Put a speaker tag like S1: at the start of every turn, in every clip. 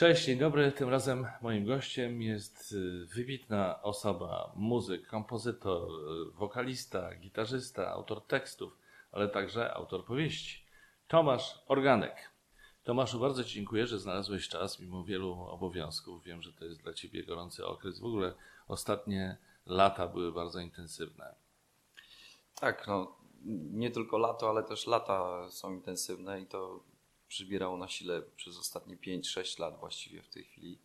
S1: Cześć, dzień dobry. Tym razem moim gościem jest y, wybitna osoba, muzyk, kompozytor, y, wokalista, gitarzysta, autor tekstów, ale także autor powieści. Tomasz Organek. Tomaszu, bardzo Ci dziękuję, że znalazłeś czas mimo wielu obowiązków. Wiem, że to jest dla Ciebie gorący okres. W ogóle ostatnie lata były bardzo intensywne.
S2: Tak, no nie tylko lato, ale też lata są intensywne i to przybierało na sile przez ostatnie 5-6 lat właściwie w tej chwili.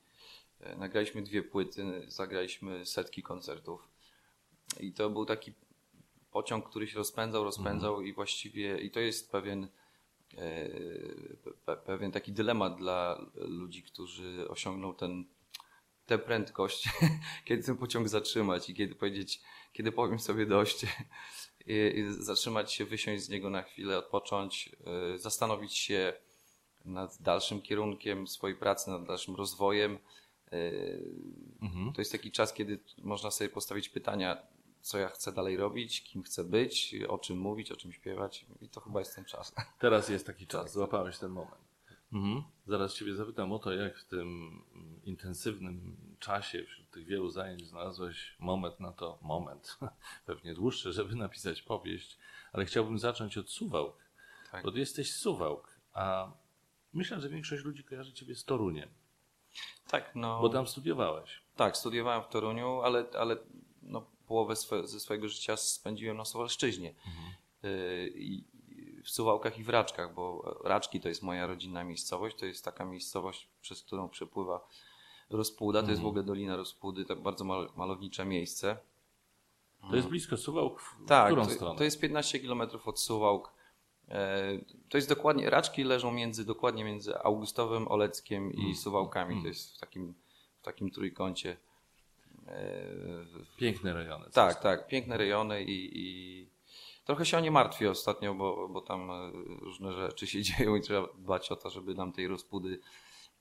S2: E, nagraliśmy dwie płyty, zagraliśmy setki koncertów i to był taki pociąg, który się rozpędzał, rozpędzał mhm. i właściwie i to jest pewien e, pewien taki dylemat dla ludzi, którzy osiągną ten, tę prędkość, kiedy ten pociąg zatrzymać i kiedy powiedzieć, kiedy powiem sobie dość, i zatrzymać się, wysiąść z niego na chwilę, odpocząć, e, zastanowić się, nad dalszym kierunkiem swojej pracy, nad dalszym rozwojem. E, mhm. To jest taki czas, kiedy można sobie postawić pytania, co ja chcę dalej robić, kim chcę być, o czym mówić, o czym śpiewać i to chyba jest ten czas.
S1: Teraz jest taki czas, złapałeś ten moment. Mhm. Zaraz Ciebie zapytam o to, jak w tym intensywnym czasie, wśród tych wielu zajęć znalazłeś moment na to, moment, pewnie dłuższy, żeby napisać powieść, ale chciałbym zacząć od Suwałk, tak. bo Ty jesteś Suwałk, a Myślę, że większość ludzi kojarzy Ciebie z Toruniem.
S2: Tak, no.
S1: Bo tam studiowałeś.
S2: Tak, studiowałem w Toruniu, ale, ale no, połowę swe, ze swojego życia spędziłem na Suwalszczyźnie. Mhm. Y, w Suwałkach i w Raczkach, bo Raczki to jest moja rodzinna miejscowość. To jest taka miejscowość, przez którą przepływa Rozpuda. To jest w mhm. ogóle Dolina Rozpudy, to bardzo mal, malownicze miejsce.
S1: To jest blisko Suwałk? W tak, którą
S2: to,
S1: stronę?
S2: to jest 15 km od Suwałk to jest dokładnie, raczki leżą między, dokładnie między Augustowem, Oleckiem i mm. Suwałkami. Mm. To jest w takim, w takim trójkącie.
S1: E, piękne rejony.
S2: Tak, tak, piękne rejony i, i, trochę się o nie martwię ostatnio, bo, bo tam e, różne rzeczy się dzieją i trzeba dbać o to, żeby nam tej rozpudy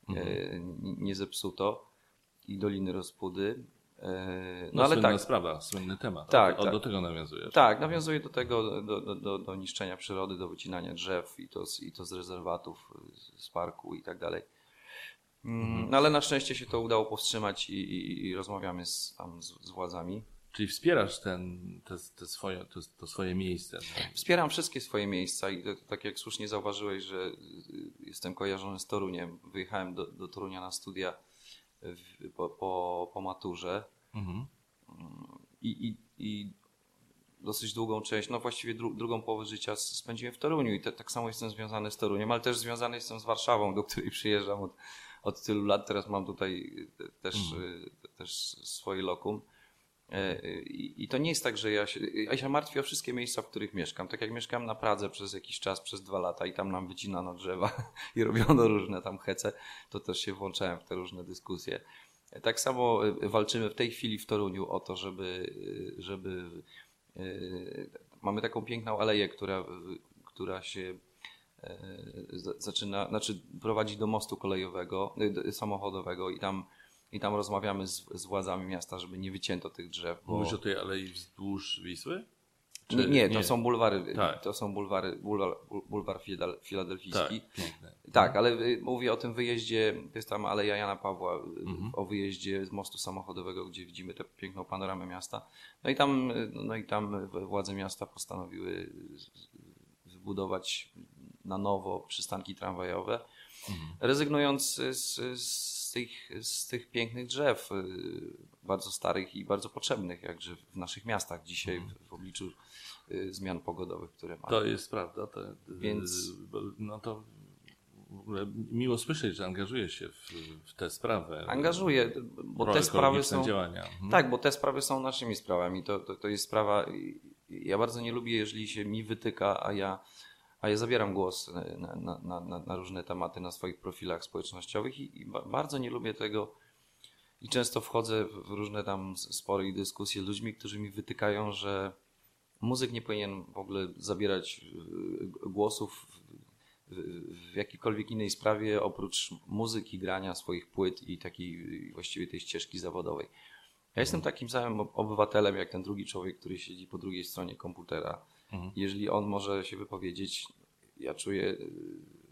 S2: mm. nie zepsuto i Doliny Rozpudy.
S1: E, no, no ale tak. sprawa, słynny temat. Tak, o, tak. Do tego nawiązuje.
S2: Tak, nawiązuje do tego, do, do, do, niszczenia przyrody, do wycinania drzew i to, i to z rezerwatów, z parku i tak dalej. Mm, mhm. No ale na szczęście się to udało powstrzymać i, i, i rozmawiamy z, tam z, z, władzami.
S1: Czyli wspierasz ten, te, te swoje, to, to, swoje miejsce? Tak?
S2: Wspieram wszystkie swoje miejsca i to, tak jak słusznie zauważyłeś, że jestem kojarzony z Toruniem. Wyjechałem do, do Torunia na studia w, po, po, po maturze Mhm. I, i, I dosyć długą część, no właściwie dru, drugą połowę życia spędziłem w Toruniu i te, tak samo jestem związany z Toruniem, ale też związany jestem z Warszawą, do której przyjeżdżam od, od tylu lat. Teraz mam tutaj też, mhm. też swoje lokum. E, I, I, to nie jest tak, że ja się, ja się martwię o wszystkie miejsca, w których mieszkam. Tak jak mieszkam na Pradze przez jakiś czas, przez dwa lata i tam nam wycinano drzewa i robiono różne tam hece, to też się włączałem w te różne dyskusje. Tak samo y, walczymy w tej chwili w Toruniu o to, żeby, y, żeby y, mamy taką piękną aleję, która, która się zaczyna, znaczy prowadzi do mostu kolejowego, samochodowego i tam, i tam rozmawiamy z, z władzami miasta, żeby nie wycięto tych drzew.
S1: Bo... Mówisz o tej alei wzdłuż Wisły?
S2: Czy... Nie, nie, to są bulwary, tak. to są bulwary, bulwar, bulwar filadelfijski. Tak, tak, ale mówię o tym wyjeździe, to jest tam Aleja Jana Pawła, mhm. o wyjeździe z mostu samochodowego, gdzie widzimy tę piękną panoramę miasta. No i tam, no i tam władze miasta postanowiły wybudować na nowo przystanki tramwajowe, mhm. rezygnując z, z, tych, z tych pięknych drzew, y, bardzo starych i bardzo potrzebnych, jakże w naszych miastach dzisiaj mhm. w, w obliczu y, zmian pogodowych, które mamy.
S1: To jest prawda. To, Więc... No to miło słyszeć, że angażuje się w, w tę sprawę.
S2: Angażuję, bo te sprawy są.
S1: Działania. Mhm.
S2: Tak, bo te sprawy są naszymi sprawami. To, to, to jest sprawa. Ja bardzo nie lubię, jeżeli się mi wytyka, a ja, a ja zabieram głos na, na, na, na różne tematy na swoich profilach społecznościowych i, i bardzo nie lubię tego. I często wchodzę w różne tam spory i dyskusje z ludźmi, którzy mi wytykają, że muzyk nie powinien w ogóle zabierać y, głosów w jakiejkolwiek innej sprawie oprócz muzyki, grania swoich płyt i takiej właściwie tej ścieżki zawodowej. Ja jestem mhm. takim samym obywatelem jak ten drugi człowiek, który siedzi po drugiej stronie komputera. Mhm. Jeżeli on może się wypowiedzieć, ja czuję,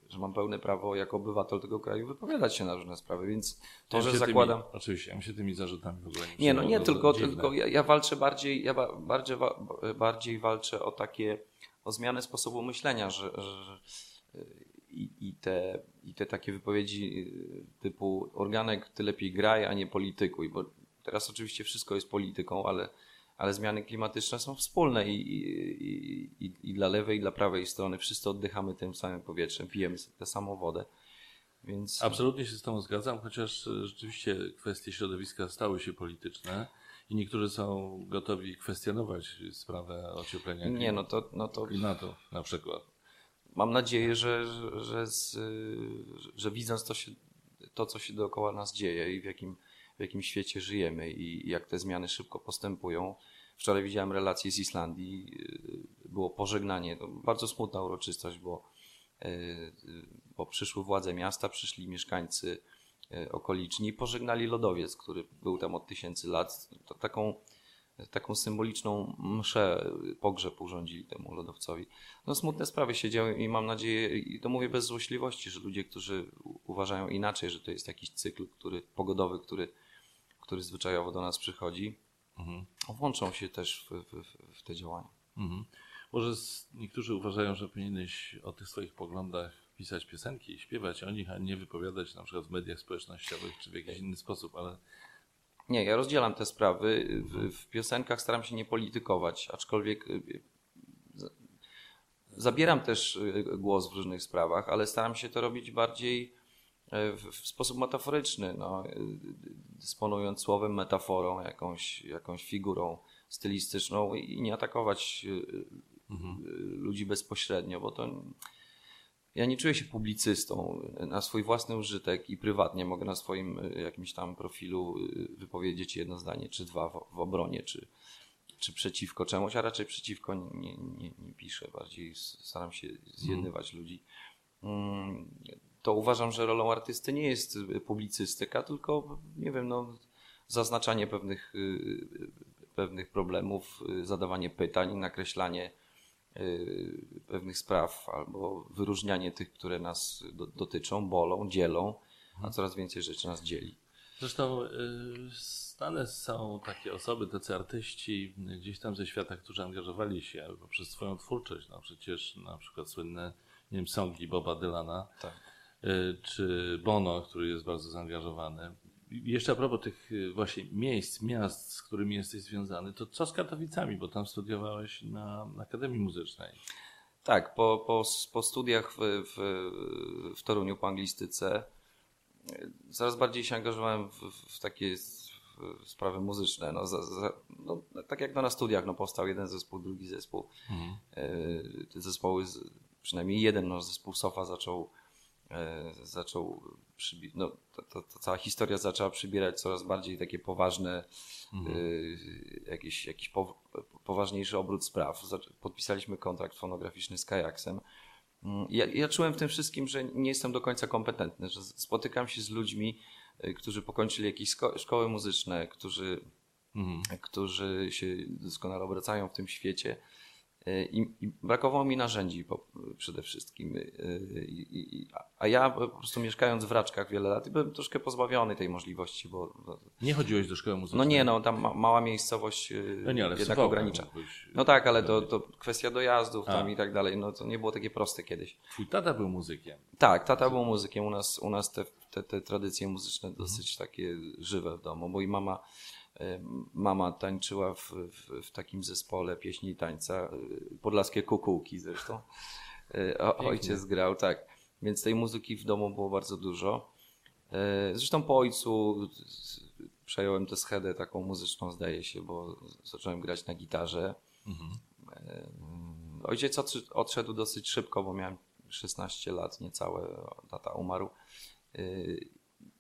S2: że mam pełne prawo jako obywatel tego kraju wypowiadać się na różne sprawy, więc to,
S1: Ja
S2: że zakładam...
S1: Tymi, oczywiście, ja się tymi zarzutami w ogóle nie
S2: Nie, no nie, tylko,
S1: dziwne.
S2: tylko ja, ja walczę bardziej, ja ba- bardziej, bardziej walczę o takie, o zmianę sposobu myślenia, że, że, że i, i, te, i te takie wypowiedzi y, typu organek ty lepiej graj, a nie politykuj, bo teraz oczywiście wszystko jest polityką, ale, ale zmiany klimatyczne są wspólne i, i, i, i dla lewej, i dla prawej strony wszyscy oddychamy tym samym powietrzem, pijemy tę samą wodę. Więc...
S1: Absolutnie się z Tobą zgadzam, chociaż e, rzeczywiście kwestie środowiska stały się polityczne i niektórzy są gotowi kwestionować sprawę ocieplenia
S2: Nie, no to, no to
S1: klimatu na przykład.
S2: mam nadzieję, że, że, że, z, że widząc to, się, to, co się dookoła nas dzieje i w jakim, w jakim świecie żyjemy i jak te zmiany szybko postępują. Wczoraj widziałem relacje z Islandii, y, było pożegnanie, bardzo smutna uroczystość, bo, y, y, bo przyszły władze miasta, przyszli mieszkańcy okoliczni pożegnali lodowiec, który był tam od tysięcy lat. To taką taką symboliczną mszę, pogrzeb urządzili temu lodowcowi. No smutne sprawy się działy i mam nadzieję, i to mówię bez złośliwości, że ludzie, którzy uważają inaczej, że to jest jakiś cykl który, pogodowy, który, który zwyczajowo do nas przychodzi,
S1: Mhm.
S2: włączą się też w, w, w- te działania.
S1: Mhm. Może s- niektórzy uważają, że powinieneś o tych swoich poglądach pisać piosenki, śpiewać o nich, a nie wypowiadać na przykład w mediach społecznościowych czy w jakiś inny sposób, ale
S2: Nie, ja rozdzielam te sprawy. W, w piosenkach staram się nie politykować, aczkolwiek y, z- zabieram też y, głos w różnych sprawach, ale staram się to robić bardziej y, w, w sposób metaforyczny, no, y, dysponując słowem, metaforą, jakąś, jakąś figurą stylistyczną i nie atakować y, y, ludzi bezpośrednio, bo to ja nie czuję się publicystą. Na swój własny użytek i prywatnie mogę na swoim jakimś tam profilu wypowiedzieć jedno zdanie czy dwa w, obronie, czy, czy przeciwko czemuś, a raczej przeciwko nie, nie, nie, piszę. Bardziej staram się zjednywać ludzi. To uważam, że rolą artysty nie jest y, publicystyka, tylko nie wiem, no, zaznaczanie pewnych, y, pewnych problemów, y, zadawanie pytań, nakreślanie y, pewnych spraw albo wyróżnianie tych, które nas do, dotyczą, bolą, dzielą, a coraz więcej rzeczy nas dzieli.
S1: Zresztą y, znane są takie osoby, tacy artyści y, gdzieś tam ze świata, którzy angażowali się poprzez swoją twórczość. No przecież na przykład słynne nie wiem, songi Boba Dylana,
S2: Tak.
S1: Y, czy Bono, który jest bardzo zaangażowany. Jeszcze a propos tych y, właśnie miejsc, miast, z którymi jesteś związany, to co z Katowicami, bo tam studiowałeś na Akademii Muzycznej.
S2: Tak, po, po, po studiach w, w, w Toruniu po anglistyce y, coraz bardziej się angażowałem w, w takie sprawy muzyczne. No, za, za, no, tak jak no, na studiach no, powstał jeden zespół, drugi zespół. Te zespoły, przynajmniej jeden no, zespół Sofa zaczął, zaczął przybi- no, to, to, to cała historia zaczęła przybierać coraz bardziej takie poważne, y, jakiś, jakiś po, poważniejszy obrót spraw. Podpisaliśmy kontrakt fonograficzny z Kajaksem. Mm, Ja, ja czułem w tym wszystkim, że nie jestem do końca kompetentny, że spotykam się z ludźmi, y, którzy pokończyli jakieś szko- szkoły muzyczne, którzy, którzy się doskonale obracają w tym świecie. Y, I, i brakowało mi narzędzi po, przede wszystkim. Y, i- i- a- ja po prostu mieszkając w Raczkach wiele lat, byłem troszkę pozbawiony tej możliwości, bo bo-
S1: Nie chodziłeś do szkoły muzycznej?
S2: no nie, no tam ma, mała miejscowość y,
S1: No nie, ale
S2: jednak ogranicza. No tak, ale to, to kwestia dojazdów tam i tak dalej, no to nie było takie proste kiedyś.
S1: Twój tata był muzykiem.
S2: Tak, tata był muzykiem, u nas, u nas te, te, te tradycje muzyczne dosyć takie żywe w domu, bo i mama, e, mama tańczyła w, w, w takim zespole pieśni i tańca, e, podlaskie kukułki zresztą, E, a ojciec grał, tak, więc tej muzyki w domu było bardzo dużo. E, Zresztą po ojcu przejąłem tę schedę taką muzyczną, zdaje się, bo zacząłem grać na gitarze. E, Ojciec odszedł- odszedł dosyć szybko, bo miałem 16 lat, niecałe, tata umarł.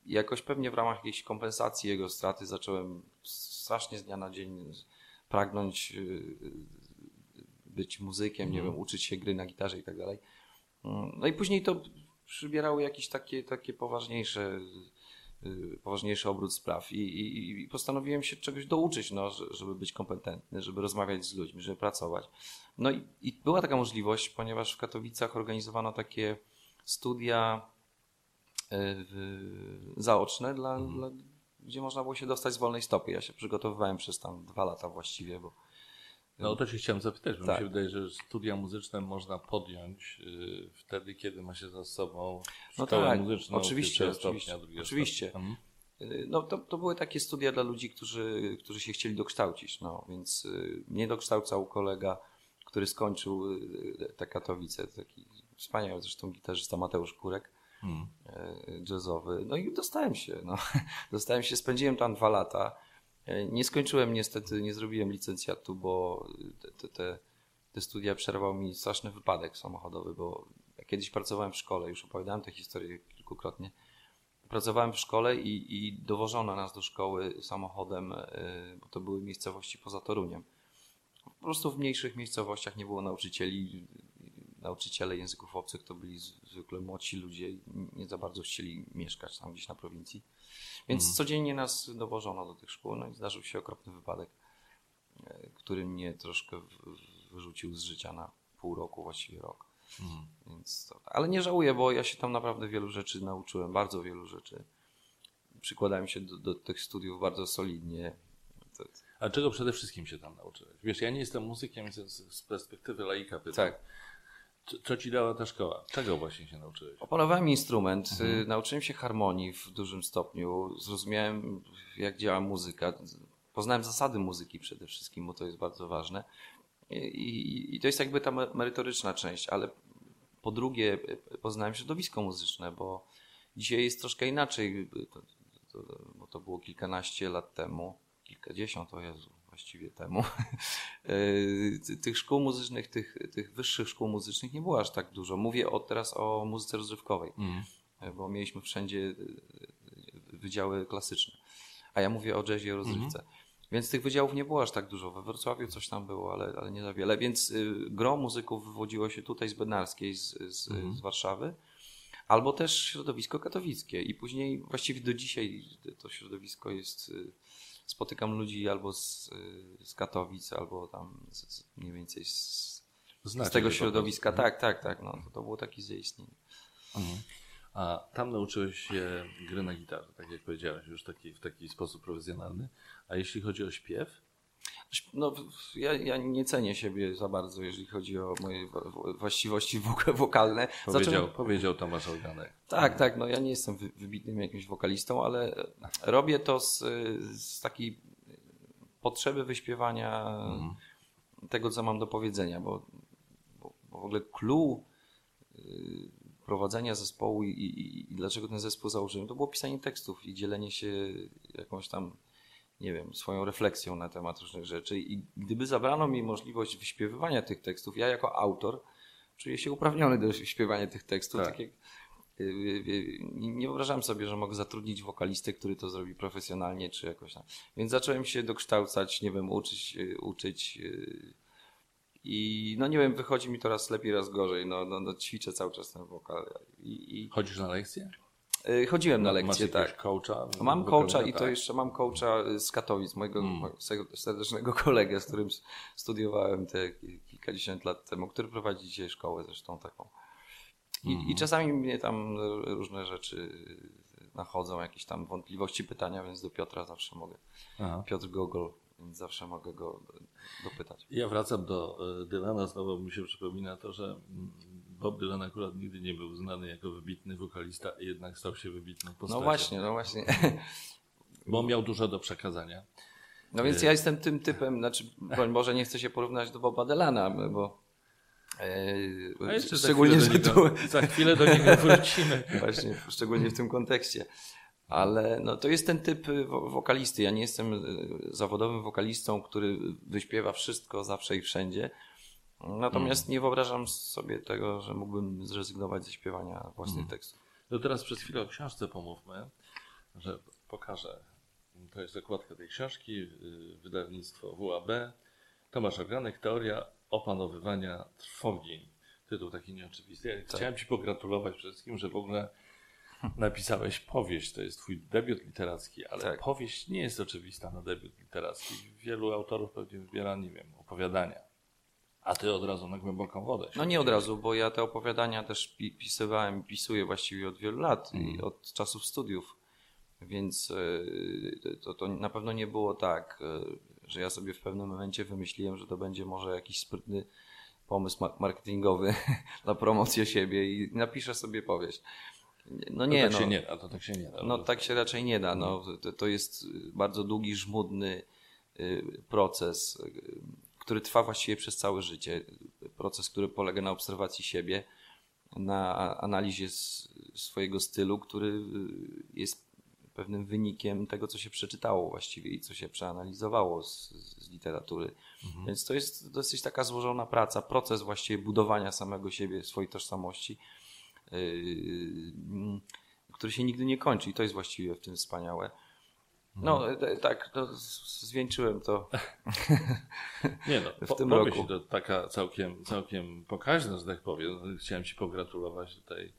S2: Y, Jakoś pewnie w ramach jakiejś kompensacji jego straty zacząłem strasznie z dnia na dzień pragnąć y, być muzykiem, nie wiem, uczyć się gry na gitarze i tak dalej. Mm, No i później to przybierały jakieś takie, takie poważniejsze, y, poważniejszy obrót spraw I, i, i postanowiłem się czegoś douczyć, no, że- żeby być kompetentny, żeby rozmawiać z ludźmi, żeby pracować. No i, i była taka możliwość, ponieważ w Katowicach organizowano takie studia e, zaoczne, dla, dla, gdzie można było się dostać z wolnej stopy. Ja się przygotowywałem przez tam dwa lata właściwie, bo
S1: No o to się chciałem zapytać, bo
S2: Tak.
S1: mi się wydaje, że studia muzyczne można podjąć y, wtedy, kiedy ma się za sobą
S2: No
S1: szkołę
S2: tak,
S1: muzyczną
S2: oczywiście, oczywiście,
S1: stopnia,
S2: oczywiście.
S1: stopnia. Mhm.
S2: Y, No, to, to były takie studia dla ludzi, którzy, którzy się chcieli dokształcić. No, więc mnie dokształcał kolega, który skończył y, te Katowice, taki wspaniały zresztą gitarzysta Mateusz Kurek,
S1: Mhm.
S2: y, jazzowy. No i dostałem się. No. Dostałem się, spędziłem tam dwa lata. Y, Nie skończyłem niestety, nie zrobiłem licencjatu, bo te, te, te, te studia przerwał mi straszny wypadek samochodowy, bo ja kiedyś pracowałem w szkole, już opowiadałem tę historię kilkukrotnie. Pracowałem w szkole i, i dowożono nas do szkoły samochodem, bo to były miejscowości poza Toruniem. Po prostu w mniejszych miejscowościach nie było nauczycieli. Nauczyciele języków obcych to byli zwykle młodsi ludzie i nie za bardzo chcieli mieszkać tam gdzieś na prowincji. Więc codziennie nas dowożono do tych szkół, no i zdarzył się okropny wypadek, y, który mnie troszkę wyrzucił z życia na pół roku, właściwie rok.
S1: Mhm.
S2: Więc to, ale nie żałuję, bo ja się tam naprawdę wielu rzeczy nauczyłem, bardzo wielu rzeczy. Przykładałem się do, do tych studiów bardzo solidnie.
S1: A czego przede wszystkim się tam nauczyłeś? Wiesz, ja nie jestem muzykiem, więc z, z perspektywy laika pytam.
S2: tak.
S1: Co, ci dała ta szkoła? Czego właśnie się nauczyłeś?
S2: Opanowałem instrument, y, nauczyłem się harmonii w dużym stopniu, zrozumiałem jak działa muzyka, poznałem zasady muzyki przede wszystkim, bo to jest bardzo ważne. I, i, i to jest jakby ta me- merytoryczna część, ale po drugie poznałem środowisko muzyczne, bo dzisiaj jest troszkę inaczej, to, to, bo to było kilkanaście lat temu, kilkadziesiąt, o Jezu, właściwie temu. Ty- tych szkół muzycznych, tych, tych wyższych szkół muzycznych nie było aż tak dużo. Mówię o, teraz o muzyce rozrywkowej,
S1: Mhm.
S2: y, bo mieliśmy wszędzie y, wydziały klasyczne. A ja mówię o jazzie i o rozrywce. Więc tych wydziałów nie było aż tak dużo. We Wrocławiu coś tam było, ale, ale nie za wiele. Więc gro muzyków wywodziło się tutaj z Bednarskiej, z, z, z Warszawy, albo też środowisko katowickie. I później właściwie do dzisiaj to środowisko jest. Spotykam ludzi albo z, y, z Katowic, albo tam z, z, mniej więcej z,
S1: Znacie
S2: z tego środowiska.
S1: prostu.
S2: Tak, tak, tak. No, to, to było takie zaistnienie.
S1: Mhm. A tam nauczyłeś się gry na gitarze, tak jak powiedziałeś, już taki, w taki sposób profesjonalny. A jeśli chodzi o śpiew?
S2: No, ja, ja nie cenię siebie za bardzo, jeżeli chodzi o moje właściwości wok- wokalne.
S1: Powiedział,
S2: Zacząłem-
S1: powiedział Tomasz Organek.
S2: Tak, tak, no ja nie jestem wy- wybitnym jakimś wokalistą, ale robię to z, z takiej potrzeby wyśpiewania tego, co mam do powiedzenia, bo, bo, bo w ogóle clue y, prowadzenia zespołu i, i, i dlaczego ten zespół założyłem, to było pisanie tekstów i dzielenie się jakąś tam, nie wiem, swoją refleksją na temat różnych rzeczy. I gdyby zabrano mi możliwość wyśpiewywania tych tekstów, ja jako autor czuję się uprawniony do śpiewania tych tekstów.
S1: Tak.
S2: Tak. jak, y, y, y, nie wyobrażam sobie, że mogę zatrudnić wokalistę, który to zrobi profesjonalnie, czy jakoś tam. Więc zacząłem się dokształcać, nie wiem, uczyć, uczyć. I no nie wiem, wychodzi mi to raz lepiej, raz gorzej. No, no, no ćwiczę cały czas ten wokal. I, i
S1: Chodzisz na lekcje?
S2: Y, chodziłem na lekcje, tak.
S1: coacha?
S2: Mam coacha i to
S1: Tak.
S2: jeszcze mam coacha z Katowic, mojego mojego serdecznego kolegę, z którym studiowałem te ki- kilkadziesiąt lat temu, który prowadzi dzisiaj szkołę zresztą taką. I, I czasami mnie tam różne rzeczy nachodzą, jakieś tam wątpliwości, pytania, więc do Piotra zawsze mogę.
S1: Aha.
S2: Piotr Gogol, więc zawsze mogę go dopytać.
S1: Ja wracam do e, Dylana, znowu mi się przypomina to, że mm, Bob Dylan akurat nigdy nie był znany jako wybitny wokalista, jednak stał się wybitną postacią.
S2: No właśnie, no właśnie.
S1: Bo miał dużo do przekazania.
S2: No więc ja jestem tym typem, znaczy, broń Boże, nie chcę się porównać do Boba Dylana, bo e,
S1: A jeszcze
S2: szczególnie,
S1: za
S2: że
S1: chwilę,
S2: tu,
S1: do niego, za chwilę do niego wrócimy.
S2: Właśnie, szczególnie w tym kontekście. Ale no, to jest ten typ wo- wokalisty. Ja nie jestem y, zawodowym wokalistą, który wyśpiewa wszystko zawsze i wszędzie. Natomiast nie wyobrażam sobie tego, że mógłbym zrezygnować ze śpiewania własnych tekstów.
S1: No teraz przez chwilę o książce pomówmy, że pokażę. To jest okładka tej książki, yy, wydawnictwo WAB. Tomasz Organek, Teoria opanowywania trwogi. Tytuł taki nieoczywisty. Ja Chciałem Ci pogratulować przede wszystkim, że w ogóle napisałeś powieść. To jest Twój debiut literacki, ale
S2: Tak.
S1: powieść nie jest oczywista na debiut literacki. Wielu autorów pewnie wybiera, nie wiem, opowiadania. A ty od razu na głęboką wodę.
S2: No nie od razu, bo ja te opowiadania też pi pisywałem i pisuję właściwie od wielu lat, mm. od czasów studiów. Więc e, to, to na pewno nie było tak, e, że ja sobie w pewnym momencie wymyśliłem, że to będzie może jakiś sprytny pomysł marketingowy na promocję siebie i napiszę sobie powieść.
S1: No nie, to tak no, się nie da, to tak się nie da.
S2: No tak się raczej nie da. No, to, to jest bardzo długi, żmudny y, proces, który trwa właściwie przez całe życie. Proces, który polega na obserwacji siebie, na analizie swojego stylu, który y, jest pewnym wynikiem tego, co się przeczytało właściwie i co się przeanalizowało z, z literatury. Mhm. Więc to jest dosyć taka złożona praca, proces właściwie budowania samego siebie, swojej tożsamości, yy, który się nigdy nie kończy i to jest właściwie w tym wspaniałe. No mhm. tak, no, zwieńczyłem to.
S1: Nie no, w tym roku. to taka całkiem, całkiem pokaźna, że tak powiem. Chciałem Ci pogratulować tutaj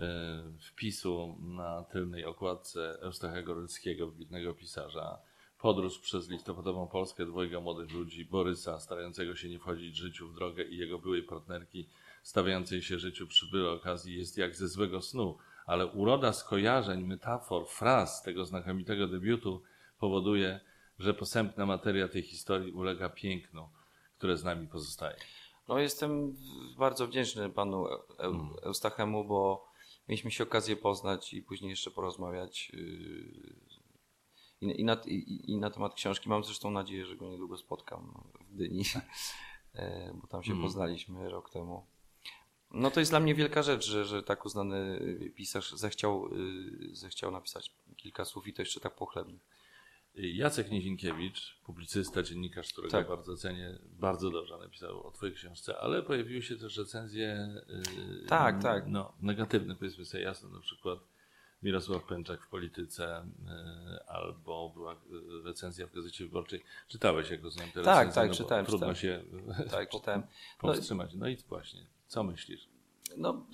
S1: E, wpisu na tylnej okładce Eustachego Rylskiego, wybitnego pisarza. Podróż przez listopadową Polskę dwojga młodych ludzi, Borysa, starającego się nie wchodzić życiu w drogę i jego byłej partnerki, stawiającej się życiu przy byle okazji, jest jak ze złego snu, ale uroda skojarzeń, metafor, fraz tego znakomitego debiutu powoduje, że posępna materia tej historii ulega pięknu, które z nami pozostaje.
S2: No, jestem bardzo wdzięczny panu hmm. Eustachemu, bo mieliśmy się okazję poznać i później jeszcze porozmawiać yy, i, na, i, i na temat książki. Mam zresztą nadzieję, że go niedługo spotkam w Gdyni, e, bo tam się mm. poznaliśmy rok temu. No to jest dla mnie wielka rzecz, że, że tak uznany pisarz zechciał, yy, zechciał napisać kilka słów i to jeszcze tak pochlebnych.
S1: Jacek Nizinkiewicz, publicysta, dziennikarz, którego tak. bardzo cenię, bardzo dobrze napisał o Twojej książce, ale pojawiły się też recenzje
S2: yy, tak, tak.
S1: No, negatywne, powiedzmy sobie jasno, na przykład Mirosław Pęczak w Polityce yy, albo była y, recenzja w Gazecie Wyborczej. Czytałeś, jak rozumiem, te
S2: tak,
S1: recenzje?
S2: Tak, tak, czytałem.
S1: Trudno
S2: czytałem.
S1: się tak, czytałem. powstrzymać. No i właśnie, co myślisz?
S2: No,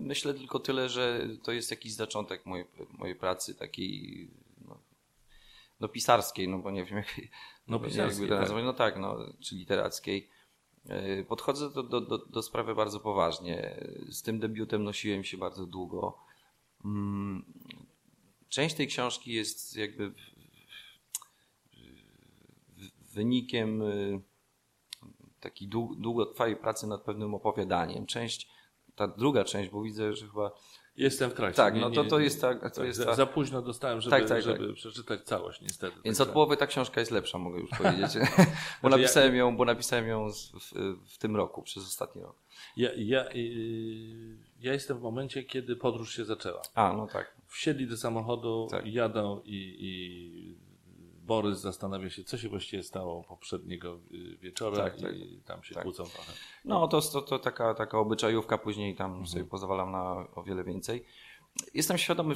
S2: myślę tylko tyle, że to jest jakiś zaczątek mojej, mojej pracy, takiej no pisarskiej, no bo nie wiem jak, no, pisarskiej, to tak. nazwać, no tak, no, czy literackiej. E, podchodzę do, do, do, do sprawy bardzo poważnie. Z tym debiutem nosiłem się bardzo długo. Mm, część tej książki jest jakby wynikiem y, takiej długotrwałej pracy nad pewnym opowiadaniem. Część, ta druga część, bo widzę, że chyba
S1: Jestem w trakcie.
S2: Tak, no to, to jest tak. To tak, jest
S1: za, za późno dostałem, żeby, tak, tak, żeby tak. przeczytać całość, niestety.
S2: Więc od połowy ta książka jest lepsza, mogę już powiedzieć. bo, znaczy napisałem ją, bo napisałem ją w, w, tym roku, przez ostatni rok.
S1: Ja, ja, ja jestem w momencie, kiedy podróż się zaczęła.
S2: A, no tak.
S1: Wsiedli do samochodu, tak. jadą i, i Borys zastanawia się, co się właściwie stało poprzedniego y, wieczora tak, tak, i tam się tak. kłócą trochę.
S2: No to, to, to taka, taka obyczajówka, później tam mhm. sobie pozwalam na o wiele więcej. Jestem świadomy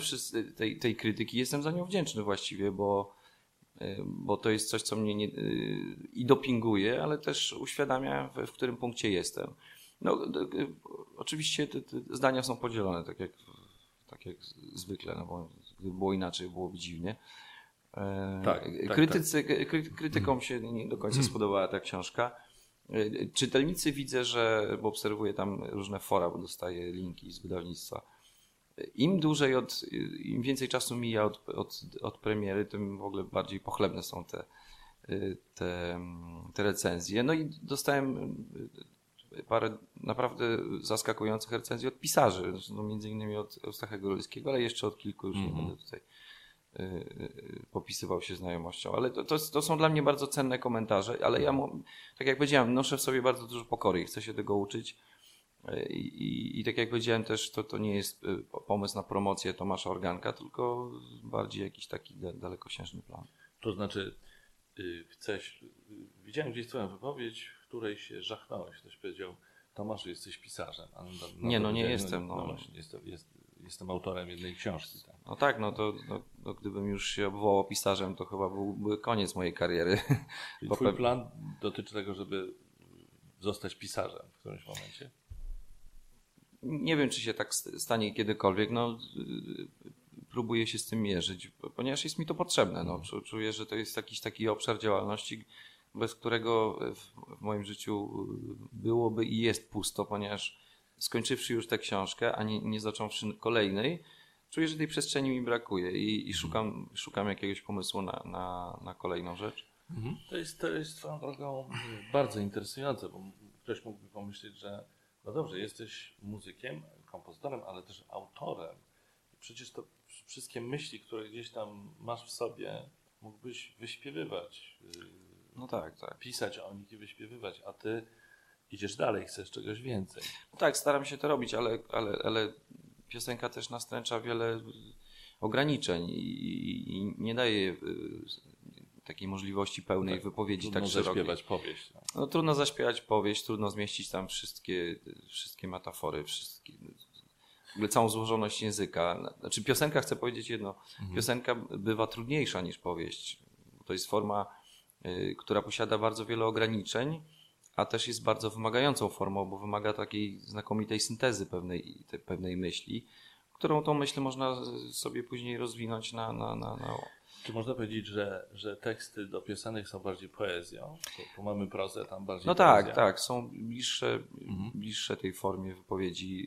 S2: tej, tej krytyki, jestem za nią wdzięczny właściwie, bo, y, bo to jest coś, co mnie nie, y, i dopinguje, ale też uświadamia, w, w którym punkcie jestem. No, oczywiście te, te zdania są podzielone, tak jak, tak jak zwykle, no bo gdyby było inaczej, byłoby dziwnie. E, tak, tak, Krytycy, tak. krytykom się nie do końca spodobała ta książka. E, czytelnicy widzę, że, bo obserwuję tam różne fora, bo dostaję linki z wydawnictwa. Im dłużej, od, im więcej czasu mija od, od, od premiery, tym w ogóle bardziej pochlebne są te, te, te recenzje. No i dostałem parę naprawdę zaskakujących recenzji od pisarzy, no między innymi od Eustachego Rolskiego, ale jeszcze od kilku już mm -hmm. nie mhm. będę tutaj popisywał się znajomością. Ale to, to, to, są dla mnie bardzo cenne komentarze, ale ja, tak jak powiedziałem, noszę w sobie bardzo dużo pokory i chcę się tego uczyć. Y, I, i, I, tak jak powiedziałem też, to, to nie jest pomysł na promocję Tomasza Organka, tylko bardziej jakiś taki dalekosiężny plan.
S1: To znaczy, chcesz, widziałem gdzieś twoją wypowiedź, w której się żachnąłeś. Ktoś powiedział, Tomasz, jesteś pisarzem.
S2: A nie, no nie jestem. No,
S1: no właśnie, jest, jest, jestem autorem jednej książki. Tak.
S2: No tak, no to no, no, gdybym już się obwołał pisarzem, to chyba byłby koniec mojej kariery.
S1: Czyli twój plan dotyczy tego, żeby zostać pisarzem w którymś momencie?
S2: Nie wiem, czy się tak stanie kiedykolwiek. No, próbuję się z tym mierzyć, ponieważ jest mi to potrzebne. No. Czuję, że to jest jakiś taki obszar działalności, bez którego w, w moim życiu byłoby i jest pusto, ponieważ skończywszy już tę książkę, a nie, nie zacząwszy kolejnej, czuję, że tej przestrzeni mi brakuje i, i szukam, szukam jakiegoś pomysłu na, na, na kolejną rzecz.
S1: Mhm. To jest, to jest swoją drogą bardzo interesujące, bo ktoś mógłby pomyśleć, że no dobrze, jesteś muzykiem, kompozytorem, ale też autorem. Przecież to wszystkie myśli, które gdzieś tam masz w sobie, mógłbyś wyśpiewywać.
S2: No tak, tak.
S1: Pisać o nich i wyśpiewywać, a ty idziesz dalej, chcesz czegoś więcej.
S2: No tak, staram się to robić, ale, ale, ale piosenka też nastręcza wiele ograniczeń i, i nie daje y, takiej możliwości pełnej tak, wypowiedzi
S1: tak
S2: szerokiej.
S1: zaśpiewać powieść. No.
S2: no. trudno zaśpiewać powieść, trudno zmieścić tam wszystkie, wszystkie metafory, wszystkie, w ogóle całą złożoność języka. Znaczy piosenka, chcę powiedzieć jedno, mhm. piosenka bywa trudniejsza niż powieść. To jest forma, y, która posiada bardzo wiele ograniczeń, a też jest bardzo wymagającą formą, bo wymaga takiej znakomitej syntezy pewnej, pewnej myśli, którą tą myśl można sobie później rozwinąć na, na, na, na
S1: czy można powiedzieć, że, że teksty do piosenek są bardziej poezją? Bo mamy prozę tam bardziej
S2: No tak, poezja. tak, są bliższe, mhm. bliższe tej formie wypowiedzi,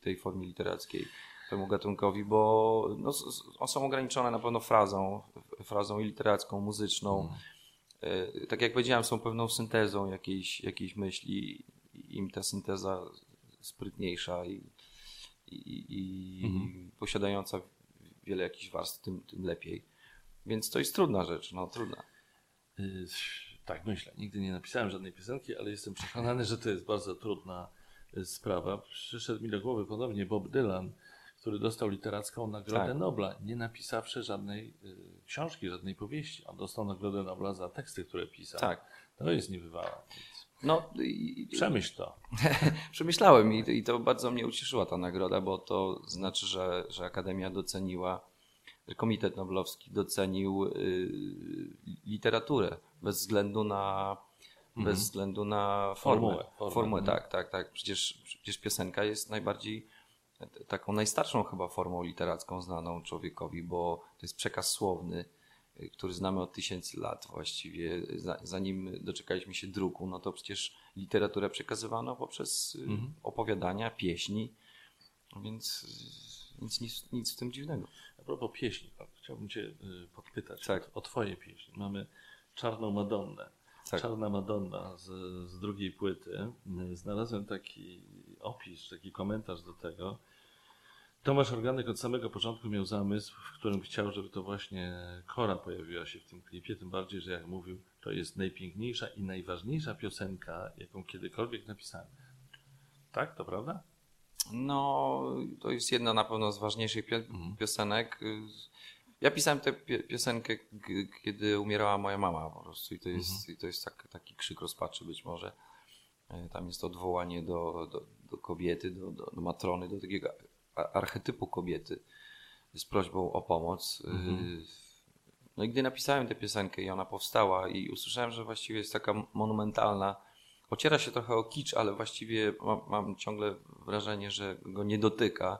S2: tej formie literackiej temu gatunkowi, bo no, są ograniczone na pewno frazą, frazą literacką, muzyczną. Mhm. E, tak jak powiedziałem, są pewną syntezą jakiejś, jakiejś myśli. Im ta synteza sprytniejsza i, i, i mhm. posiadająca wiele jakichś warstw, tym, tym lepiej. Więc to jest trudna rzecz, no trudna.
S1: Yy, tak, myślę. Nigdy nie napisałem żadnej piosenki, ale jestem przekonany, że to jest bardzo trudna y, sprawa. Przyszedł mi do głowy podobnie Bob Dylan, który dostał literacką Nagrodę tak. Nobla, nie napisawszy żadnej y, książki, żadnej powieści. On dostał Nagrodę Nobla za teksty, które pisał.
S2: Tak.
S1: To jest niebywałe.
S2: No,
S1: i, Przemyśl to.
S2: Przemyślałem i, i to bardzo mnie ucieszyła ta nagroda, bo to znaczy, że, że Akademia doceniła, że Komitet Noblowski docenił y, literaturę bez względu na mhm. bez względu na formę. Formułę, formę, formułę mhm. tak, tak, tak. Przecież, przecież piosenka jest najbardziej taką najstarszą chyba formą literacką znaną człowiekowi, bo to jest przekaz słowny, y, który znamy od tysięcy lat właściwie. Zanim doczekaliśmy się druku, no to przecież literaturę przekazywano poprzez y, mhm. opowiadania, pieśni, więc, nic, nic w tym dziwnego.
S1: A propos pieśni, chciałbym Cię y, podpytać tak. o, o Twoje pieśni. Mamy Czarną Madonnę. Tak. Czarna Madonna z, z drugiej płyty. Znalazłem taki opis, taki komentarz do tego. Tomasz Organek od samego początku miał zamysł, w którym chciał, żeby to właśnie Kora pojawiła się w tym klipie, tym bardziej, że jak mówił, to jest najpiękniejsza i najważniejsza piosenka, jaką kiedykolwiek napisałem. Tak, to prawda?
S2: No, to jest jedna na pewno z ważniejszych mhm. piosenek. Ja pisałem tę piosenkę, kiedy umierała moja mama po prostu i to jest, mhm. i to jest tak, taki krzyk rozpaczy być może. E, tam jest odwołanie do, do, do kobiety, do, do, do, matrony, do takiego archetypu kobiety z prośbą o pomoc. Mhm. No i gdy napisałem tę piosenkę i ona powstała i usłyszałem, że właściwie jest taka monumentalna, ociera się trochę o kicz, ale właściwie mam, mam ciągle wrażenie, że go nie dotyka,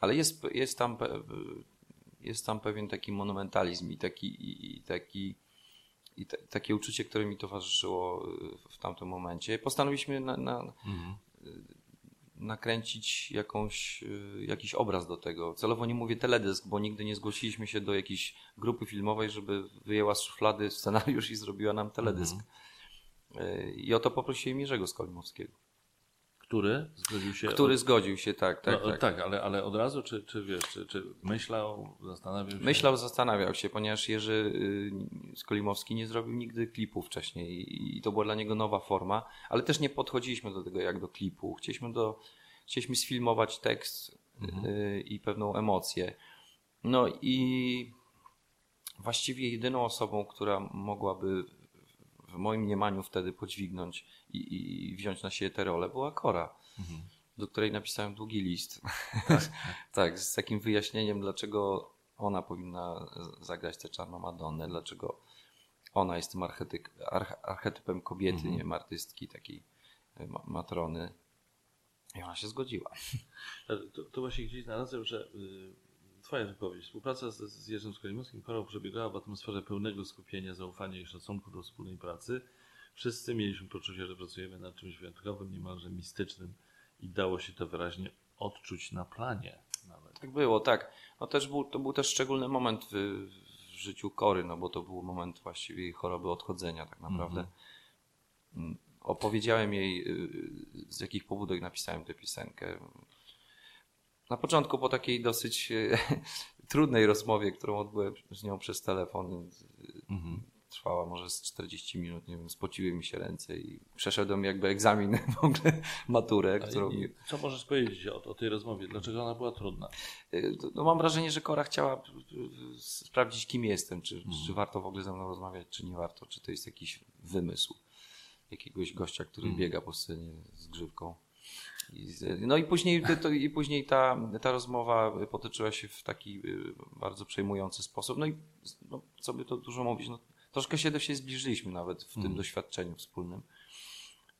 S2: ale jest, jest, tam, jest tam pewien taki monumentalizm i taki, i, i taki i takie uczucie, które mi towarzyszyło w tamtym momencie. Postanowiliśmy na, na, mhm nakręcić jakąś, y, jakiś obraz do tego. Celowo nie mówię teledysk, bo nigdy nie zgłosiliśmy się do jakiejś grupy filmowej, żeby wyjęła z szuflady scenariusz i zrobiła nam teledysk. Mhm. I o to poprosiłem Jerzego Skolimowskiego.
S1: Który zgodził się?
S2: Który od... zgodził się, tak, tak.
S1: No, tak. tak, ale, ale od razu, czy, czy wiesz, czy, czy myślał, zastanawiał się?
S2: Myślał, zastanawiał się, ponieważ Jerzy y, Skolimowski nie zrobił nigdy klipu wcześniej i to była dla niego nowa forma, ale też nie podchodziliśmy do tego jak do klipu. Chcieliśmy, do, chcieliśmy sfilmować tekst mhm. Y, i pewną emocję. No i właściwie jedyną osobą, która mogłaby w moim mniemaniu wtedy podźwignąć i, i wziąć na siebie tę rolę była Kora, mhm. do której napisałem długi list. Tak? tak, z takim wyjaśnieniem, dlaczego ona powinna zagrać tę czarną Madonnę, dlaczego ona jest tym archetyp, archetypem kobiety, mhm. nie wiem, artystki, takiej e, matrony. I ona się zgodziła.
S1: To, to właśnie gdzieś znalazłem, że y, Twoja wypowiedź. Współpraca z, z Jerzym Skolimowskim chorą przebiegała w atmosferze pełnego skupienia, zaufania i szacunku do wspólnej pracy. Wszyscy mieliśmy poczucie, że pracujemy nad czymś wyjątkowym, niemalże mistycznym i dało się to wyraźnie odczuć na planie nawet.
S2: Tak było, tak. No też był, to był też szczególny moment w, w życiu Kory, no bo to był moment właściwie jej choroby odchodzenia tak naprawdę. Mm, Opowiedziałem jej y, z jakich pobudek napisałem tę piosenkę. Na początku po takiej dosyć y, trudnej rozmowie, którą odbyłem z nią przez telefon,
S1: Mhm.
S2: trwała może z 40 minut, nie wiem, spociły mi się ręce i przeszedłem jakby egzamin w ogóle, maturę, którą
S1: I, co możesz powiedzieć o, o tej rozmowie? Dlaczego ona była trudna?
S2: No mam wrażenie, że Kora chciała sprawdzić, kim jestem, czy, czy warto w ogóle ze mną rozmawiać, czy nie warto, czy to jest jakiś wymysł jakiegoś gościa, który biega po scenie z grzywką. I z, no i później, to- i później ta, ta rozmowa potoczyła się w taki y, bardzo przejmujący sposób. No i no, co by to dużo mówić, no, troszkę się do siebie zbliżyliśmy nawet w tym doświadczeniu wspólnym.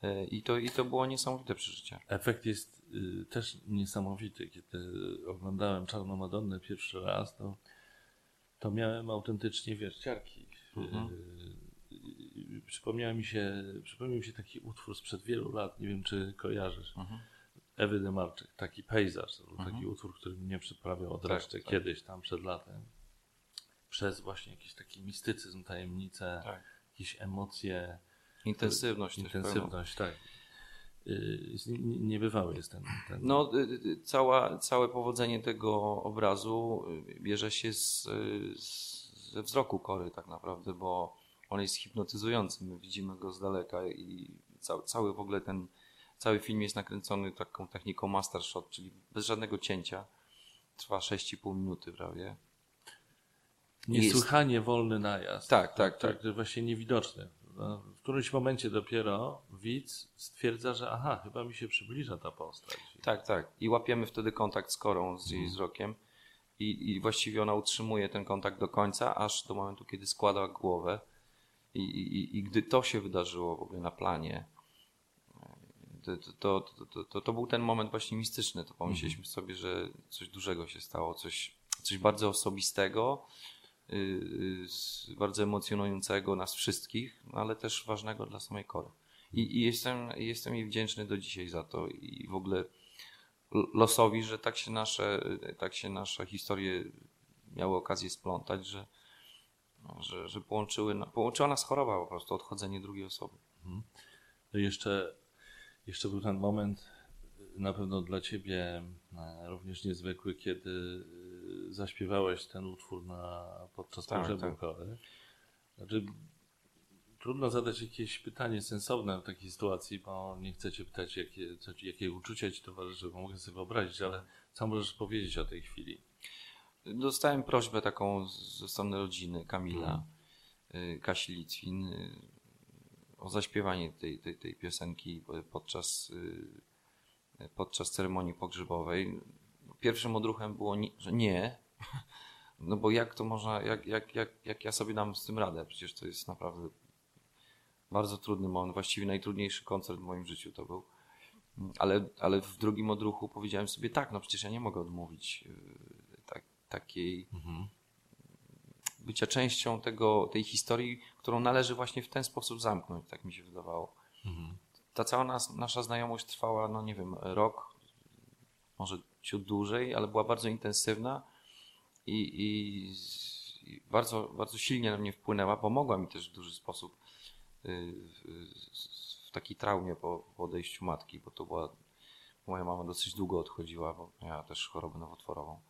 S2: Y, I to, I to było niesamowite przeżycie.
S1: Efekt jest y, też niesamowity. Kiedy oglądałem Czarną Madonnę pierwszy raz, to, to miałem autentycznie wierciarki.
S2: Mhm.
S1: Y, y, przypomniał mi się, przypomniał mi się taki utwór sprzed wielu lat, nie wiem czy kojarzysz.
S2: Mhm.
S1: Ewy Demarczyk, taki pejzaż, to był taki utwór, który mnie przyprawiał od
S2: Tak, tak.
S1: kiedyś tam przed latem. Przez właśnie jakiś taki mistycyzm, tajemnicę,
S2: Tak.
S1: jakieś emocje,
S2: Intensywność.
S1: intensywność, tak. Y, Niebywały jest ten. ten
S2: No, y, y, cała, całe powodzenie tego obrazu bierze się z, z, ze wzroku kory tak naprawdę, bo on jest hipnotyzujący. My widzimy go z daleka i cały, cały w ogóle ten cały film jest nakręcony taką techniką master shot, czyli bez żadnego cięcia. Trwa 6,5 minuty prawie.
S1: Niesłychanie wolny najazd.
S2: Tak, tak, tak.
S1: To właśnie niewidoczny. No, W którymś momencie dopiero widz stwierdza, że aha, chyba mi się przybliża ta postać.
S2: Tak, tak. I łapiemy wtedy kontakt z korą, z jej wzrokiem. I, I właściwie ona utrzymuje ten kontakt do końca, aż do momentu, kiedy składa głowę. I, i, i gdy to się wydarzyło w ogóle na planie, to, to, to, to, był ten moment właśnie mistyczny. To pomyśleliśmy sobie, że coś dużego się stało, coś, coś bardzo osobistego, yy, s- bardzo emocjonującego nas wszystkich, no ale też ważnego dla samej Kory. I, i jestem, jestem jej wdzięczny do dzisiaj za to i w ogóle losowi, że tak się nasze, tak się nasze historie miały okazję splątać, że, no, że, że połączyły, połączyła nas choroba po prostu, odchodzenie drugiej osoby.
S1: To jeszcze, jeszcze był ten moment, y, na pewno dla ciebie e, również niezwykły, kiedy y, zaśpiewałeś ten utwór na, podczas
S2: Tak,
S1: pogrzebu
S2: tak.
S1: Kory. Znaczy, trudno zadać jakieś pytanie sensowne w takiej sytuacji, bo nie chcę cię pytać, jakie, co, jakie uczucia ci towarzyszy, bo mogę sobie wyobrazić, ale co możesz powiedzieć o tej chwili?
S2: Dostałem prośbę taką ze strony rodziny Kamila, y, Kasi Litwin, y, o zaśpiewanie tej, tej, tej piosenki podczas, y, podczas ceremonii pogrzebowej. Pierwszym odruchem było, nie, że nie, no bo jak to można, jak, jak, jak, jak ja sobie dam z tym radę? Przecież to jest naprawdę bardzo trudny moment, właściwie najtrudniejszy koncert w moim życiu to był. Ale, ale w drugim odruchu powiedziałem sobie, tak, no przecież ja nie mogę odmówić y, tak, takiej bycia częścią tego, tej historii, którą należy właśnie w ten sposób zamknąć, tak mi się wydawało. Ta cała nas, nasza znajomość trwała, no nie wiem, rok, może ciut dłużej, ale była bardzo intensywna i, i, i bardzo, bardzo silnie na mnie wpłynęła. Pomogła mi też w duży sposób y, w, takiej traumie po, po odejściu matki, bo to była, moja mama dosyć długo odchodziła, bo miała też chorobę nowotworową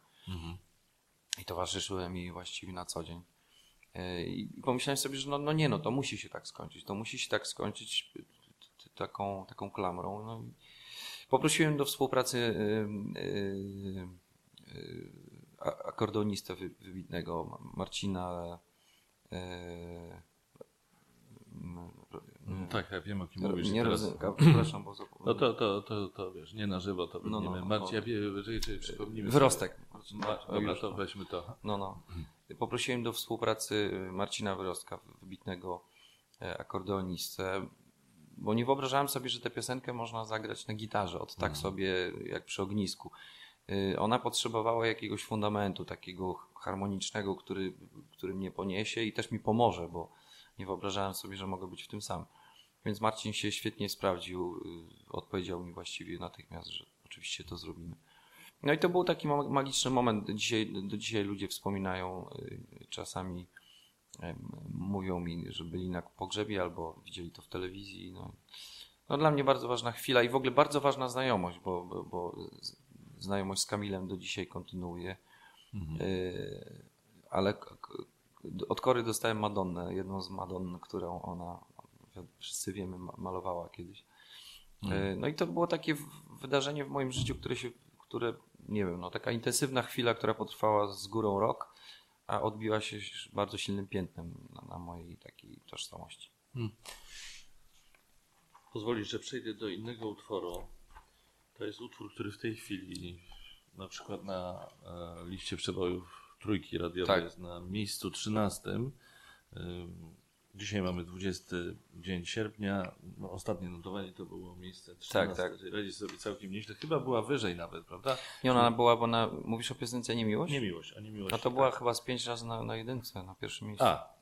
S2: i towarzyszyły mi właściwie na co dzień. E, I pomyślałem sobie, że no, no nie, no to musi się tak skończyć. To musi się tak skończyć taką, taką klamrą. No poprosiłem do współpracy y, y, y, a- akordeonistę wy- wybitnego Ma- Marcina.
S1: No tak, ja wiem o kim mówisz.
S2: nie. Rozynka, przepraszam, bo zapomniałem.
S1: No to, to, to, to wiesz, nie na żywo to
S2: No, no, no,
S1: Marcin,
S2: no.
S1: ja wiem.
S2: Wyrostek.
S1: Sobie. Ma,
S2: O,
S1: dobra, to
S2: no.
S1: weźmy to.
S2: No, no. Poprosiłem do współpracy Marcina Wyrostka, wybitnego e, akordeonistę, bo nie wyobrażałem sobie, że tę piosenkę można zagrać na gitarze, od tak sobie jak przy ognisku. y, ona potrzebowała jakiegoś fundamentu, takiego harmonicznego, który, który mnie poniesie i też mi pomoże, bo nie wyobrażałem sobie, że mogę być w tym sam. Więc Marcin się świetnie sprawdził, y, odpowiedział mi właściwie natychmiast, że oczywiście to zrobimy. No i to był taki magiczny moment. Dzisiaj, do dzisiaj ludzie wspominają y, czasami, mówią mi, że byli na pogrzebie albo widzieli to w telewizji. No, no dla mnie bardzo ważna chwila i w ogóle bardzo ważna znajomość, bo, bo, bo znajomość z Kamilem do dzisiaj kontynuuję. Mhm. Y, ale od Kory dostałem Madonnę, jedną z Madonn, którą ona, wszyscy wiemy, malowała kiedyś. Mhm. No i to było takie wydarzenie w moim życiu, które się, które, nie wiem, no taka intensywna chwila, która potrwała z górą rok, a odbiła się bardzo silnym piętnem na, na mojej takiej tożsamości. Hmm.
S1: Pozwolisz, że przejdę do innego utworu. To jest utwór, który w tej chwili na przykład na e, liście przebojów trójki radiowej tak. jest na miejscu 13. Dzisiaj mamy 20 dzień sierpnia. No, ostatnie notowanie to było miejsce 13. Tak, tak. Radzi sobie całkiem nieźle. Chyba była wyżej nawet, prawda?
S2: Nie, ona była, bo na, mówisz o piosence Niemiłość?
S1: Niemiłość, a Niemiłość.
S2: A to tak. była chyba z pięć razy na, na jedynce, na pierwszym miejscu.
S1: A,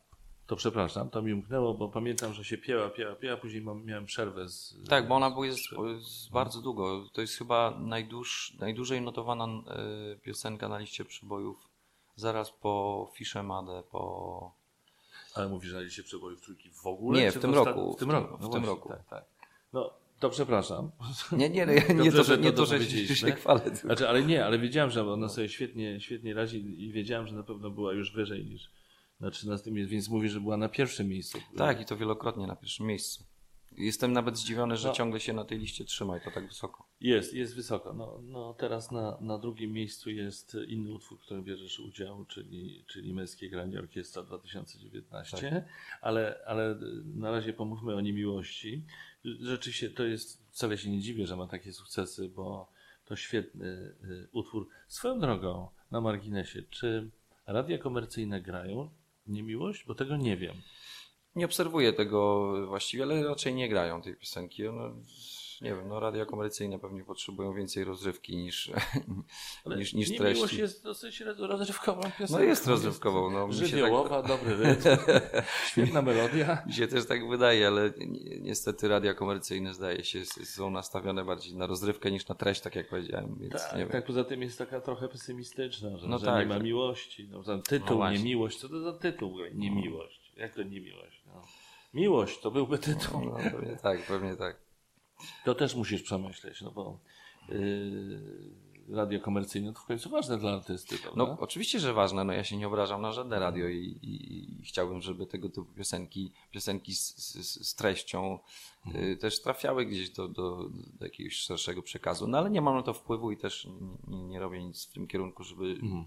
S1: to przepraszam, to mi umknęło, bo pamiętam, że się pięła, pięła, pięła, później mam, miałem przerwę z...
S2: Tak, bo ona była jest, jest bardzo długo. To jest chyba najdłuż, najdłużej notowana y, piosenka na liście przybojów zaraz po Fiszemadę, po
S1: ale mówisz, że się przebojów trójki w ogóle?
S2: Nie, w tym, roku,
S1: w tym roku.
S2: W no tym roku.
S1: Tak, tak. No, to przepraszam.
S2: Nie, nie, nie, nie to, że, nie to, że się, się chwalę.
S1: Znaczy, ale nie, ale wiedziałem, że ona sobie świetnie, świetnie radzi i wiedziałem, że na pewno była już wyżej niż na 13 miejscu, więc mówi, że była na pierwszym miejscu.
S2: Tak, i to wielokrotnie na pierwszym miejscu. Jestem nawet zdziwiony, że no. ciągle się na tej liście trzyma i to tak wysoko.
S1: Jest, jest wysoko. No, no teraz na, na drugim miejscu jest inny utwór, w którym bierzesz udział, czyli, czyli Męskie Granie Orkiestra 2019. Tak. Ale, ale na razie pomówmy o niemiłości. Rzeczywiście to jest, wcale się nie dziwię, że ma takie sukcesy, bo to świetny y, utwór. Swoją drogą, na marginesie, czy radia komercyjne grają niemiłość? Bo tego nie wiem.
S2: Nie obserwuję tego właściwie, ale raczej nie grają tej piosenki. No, nie wiem, no radia komercyjne pewnie potrzebują więcej rozrywki niż, niż, niż treści.
S1: Miłość jest dosyć rozrywkową piosenką.
S2: No jest rozrywkową. No,
S1: Żywiołowa, tak... dobry rytm, świetna melodia.
S2: Mi się też tak wydaje, ale niestety radia komercyjne zdaje się są nastawione bardziej na rozrywkę niż na treść, tak jak powiedziałem. Więc
S1: tak,
S2: nie
S1: tak, poza tym jest taka trochę pesymistyczna, że, no że tak. nie ma miłości. No, tytuł no niemiłość, co to za tytuł niemiłość? Jak to niemiłość? No. Miłość to byłby tytuł.
S2: No, pewnie tak, pewnie tak.
S1: To też musisz przemyśleć, no bo yy, radio komercyjne to w końcu ważne dla artysty, prawda?
S2: No oczywiście, że ważne. No ja się nie obrażam na żadne radio i, i, i chciałbym, żeby tego typu piosenki, piosenki z, z, z treścią mhm. y, też trafiały gdzieś do, do, do, jakiegoś szerszego przekazu. No ale nie mam na to wpływu i też nie, nie robię nic w tym kierunku, żeby, mhm.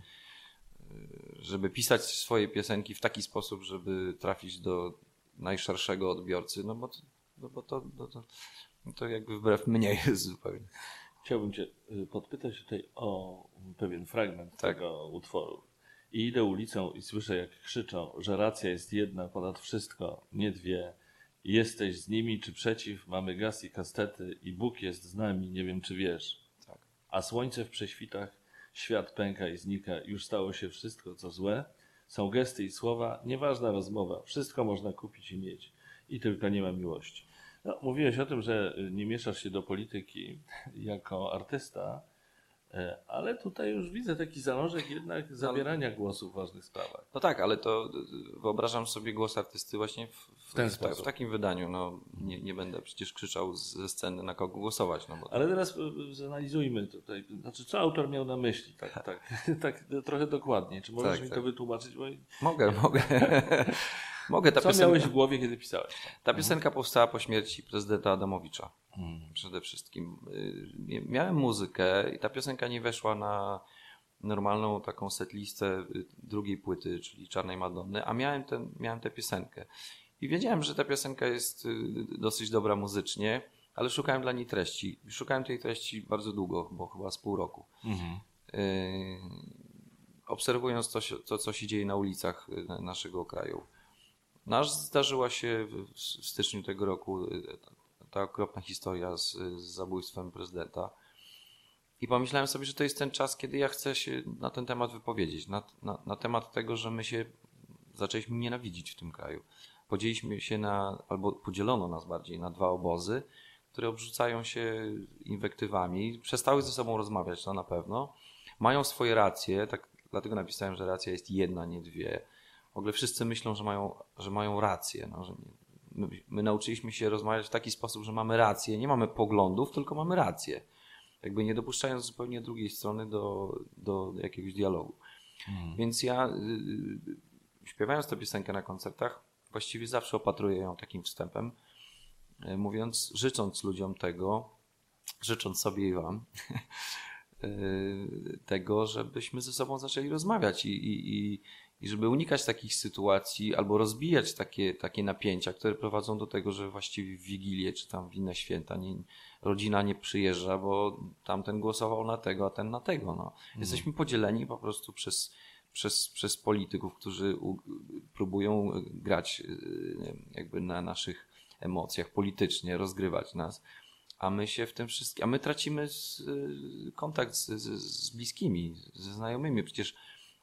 S2: Żeby pisać swoje piosenki w taki sposób, żeby trafić do najszerszego odbiorcy, no bo, no bo to, to, to no to jakby wbrew mnie jest zupełnie.
S1: Chciałbym Cię y, podpytać tutaj o pewien fragment tak. tego utworu. I idę ulicą i słyszę, jak krzyczą, że racja jest jedna ponad wszystko, nie dwie. Jesteś z nimi czy przeciw, mamy gaz i kastety i Bóg jest z nami, nie wiem czy wiesz. Tak. A słońce w prześwitach, świat pęka i znika, już stało się wszystko, co złe. Są gesty i słowa, nieważna rozmowa, wszystko można kupić i mieć. I tylko nie ma miłości. No, mówiłeś o tym, że nie mieszasz się do polityki jako artysta, ale tutaj już widzę taki zalążek jednak zabierania głosu w ważnych sprawach.
S2: No tak, ale to wyobrażam sobie głos artysty właśnie w, w, ten w, w takim wydaniu. No, nie, nie będę przecież krzyczał ze sceny na kogo głosować. No bo...
S1: Ale teraz e, zanalizujmy tutaj, znaczy co autor miał na myśli, tak, tak, tak, tak trochę dokładnie. Czy możesz tak, mi tak. to wytłumaczyć? Bo...
S2: Mogę, mogę. Mogę.
S1: Ta Co piosenka, miałeś w głowie, kiedy pisałeś?
S2: Ta piosenka powstała po śmierci prezydenta Adamowicza. Hmm. Przede wszystkim. Y, miałem muzykę i ta piosenka nie weszła na normalną taką setlistę y, drugiej płyty, czyli Czarnej Madonny, a miałem, ten, miałem tę piosenkę. I wiedziałem, że ta piosenka jest y, dosyć dobra muzycznie, ale szukałem dla niej treści. Szukałem tej treści bardzo długo, bo chyba z pół roku. Mhm. obserwując to, to, co się dzieje na ulicach naszego kraju. Nasz zdarzyła się w styczniu tego roku ta okropna historia z, z zabójstwem prezydenta. I pomyślałem sobie, że to jest ten czas, kiedy ja chcę się na ten temat wypowiedzieć. Na, na, na temat tego, że my się zaczęliśmy nienawidzić w tym kraju. Podzieliliśmy się na, albo podzielono nas bardziej na dwa obozy, które obrzucają się inwektywami. Przestały ze sobą rozmawiać, to na pewno. Mają swoje racje, tak, dlatego napisałem, że racja jest jedna, nie dwie. W ogóle wszyscy myślą, że mają, że mają rację. No, że nie, my, my nauczyliśmy się rozmawiać w taki sposób, że mamy rację. Nie mamy poglądów, tylko mamy rację jakby nie dopuszczając zupełnie drugiej strony do, do jakiegoś dialogu. Hmm. Więc ja y, y, śpiewając tę piosenkę na koncertach, właściwie zawsze opatruję ją takim wstępem, y, mówiąc, życząc ludziom tego, życząc sobie i wam, y, tego, żebyśmy ze sobą zaczęli rozmawiać i, i, i żeby unikać takich sytuacji albo rozbijać takie, takie napięcia, które prowadzą do tego, że właściwie w Wigilię czy tam w inne święta nie, rodzina nie przyjeżdża, bo tamten głosował na tego, a ten na tego. No. Mhm. Jesteśmy podzieleni po prostu przez, przez, przez polityków, którzy u, próbują grać y, jakby na naszych emocjach politycznie, rozgrywać nas. A my się w tym wszystkim, a my tracimy z, y, kontakt z, z, z bliskimi, ze znajomymi. Przecież,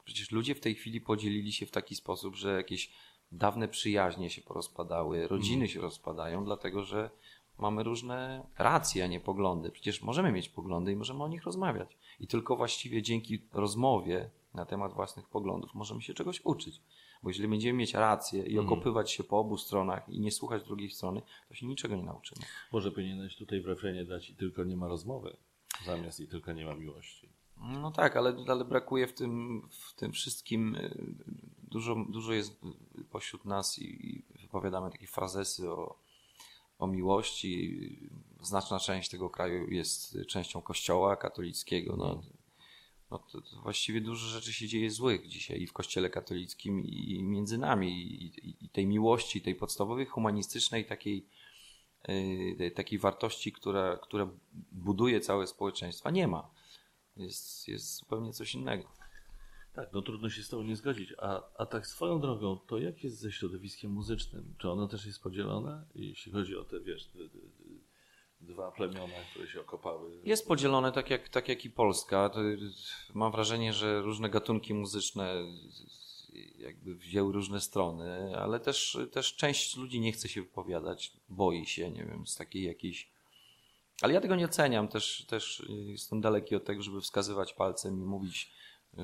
S2: przecież ludzie w tej chwili podzielili się w taki sposób, że jakieś dawne przyjaźnie się porozpadały, rodziny mm. się rozpadają, dlatego że mamy różne racje, a nie poglądy. Przecież możemy mieć poglądy i możemy o nich rozmawiać. I tylko właściwie dzięki rozmowie na temat własnych poglądów możemy się czegoś uczyć. Bo jeżeli będziemy mieć rację i mhm. okopywać się po obu stronach i nie słuchać drugiej strony, to się niczego nie nauczymy.
S1: Może powinieneś tutaj w refrenie dać i tylko nie ma rozmowy, zamiast i tylko nie ma miłości.
S2: No tak, ale, ale brakuje w tym, w tym wszystkim, y, dużo, dużo jest pośród nas i, i wypowiadamy takie frazesy o, o miłości. Znaczna część tego kraju jest częścią kościoła katolickiego. No, no to, to właściwie dużo rzeczy się dzieje złych dzisiaj i w kościele katolickim i między nami. I, i, i tej miłości, tej podstawowej, humanistycznej takiej, yy, takiej wartości, która, która buduje całe społeczeństwa, nie ma. Jest, jest zupełnie coś innego.
S1: Tak, no trudno się z tobą nie zgodzić. A, a tak swoją drogą, to jak jest ze środowiskiem muzycznym? Czy ono też jest podzielone, jeśli chodzi o te, wiesz, dwa plemiona, które się okopały?
S2: Jest podzielone tak jak, tak jak i Polska. Mam wrażenie, że różne gatunki muzyczne jakby wzięły różne strony, ale też, też część ludzi nie chce się wypowiadać, boi się, nie wiem, z takiej jakiejś ale ja tego nie oceniam, też, też jestem daleki od tego, żeby wskazywać palcem i mówić,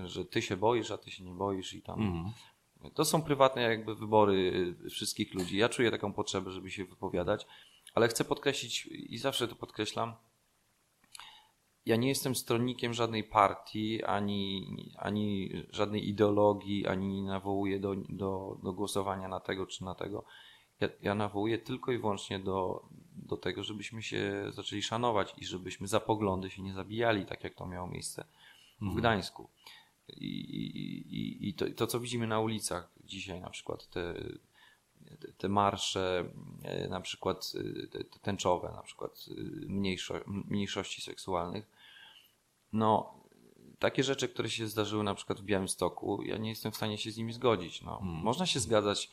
S2: że ty się boisz, a ty się nie boisz i tam. Mm. To są prywatne jakby wybory wszystkich ludzi. Ja czuję taką potrzebę, żeby się wypowiadać, ale chcę podkreślić i zawsze to podkreślam. Ja nie jestem stronnikiem żadnej partii, ani, ani żadnej ideologii, ani nawołuję do, do, do głosowania na tego czy na tego. Ja, ja nawołuję tylko i wyłącznie do, do tego, żebyśmy się zaczęli szanować i żebyśmy za poglądy się nie zabijali, tak jak to miało miejsce w mhm. Gdańsku. I, i, i to, to, co widzimy na ulicach dzisiaj, na przykład te, te marsze, e, na przykład e, te, te tęczowe, na przykład e, mniejszo, mniejszości seksualnych, no takie rzeczy, które się zdarzyły na przykład w Białymstoku, ja nie jestem w stanie się z nimi zgodzić. No. Hmm. Można się zgadzać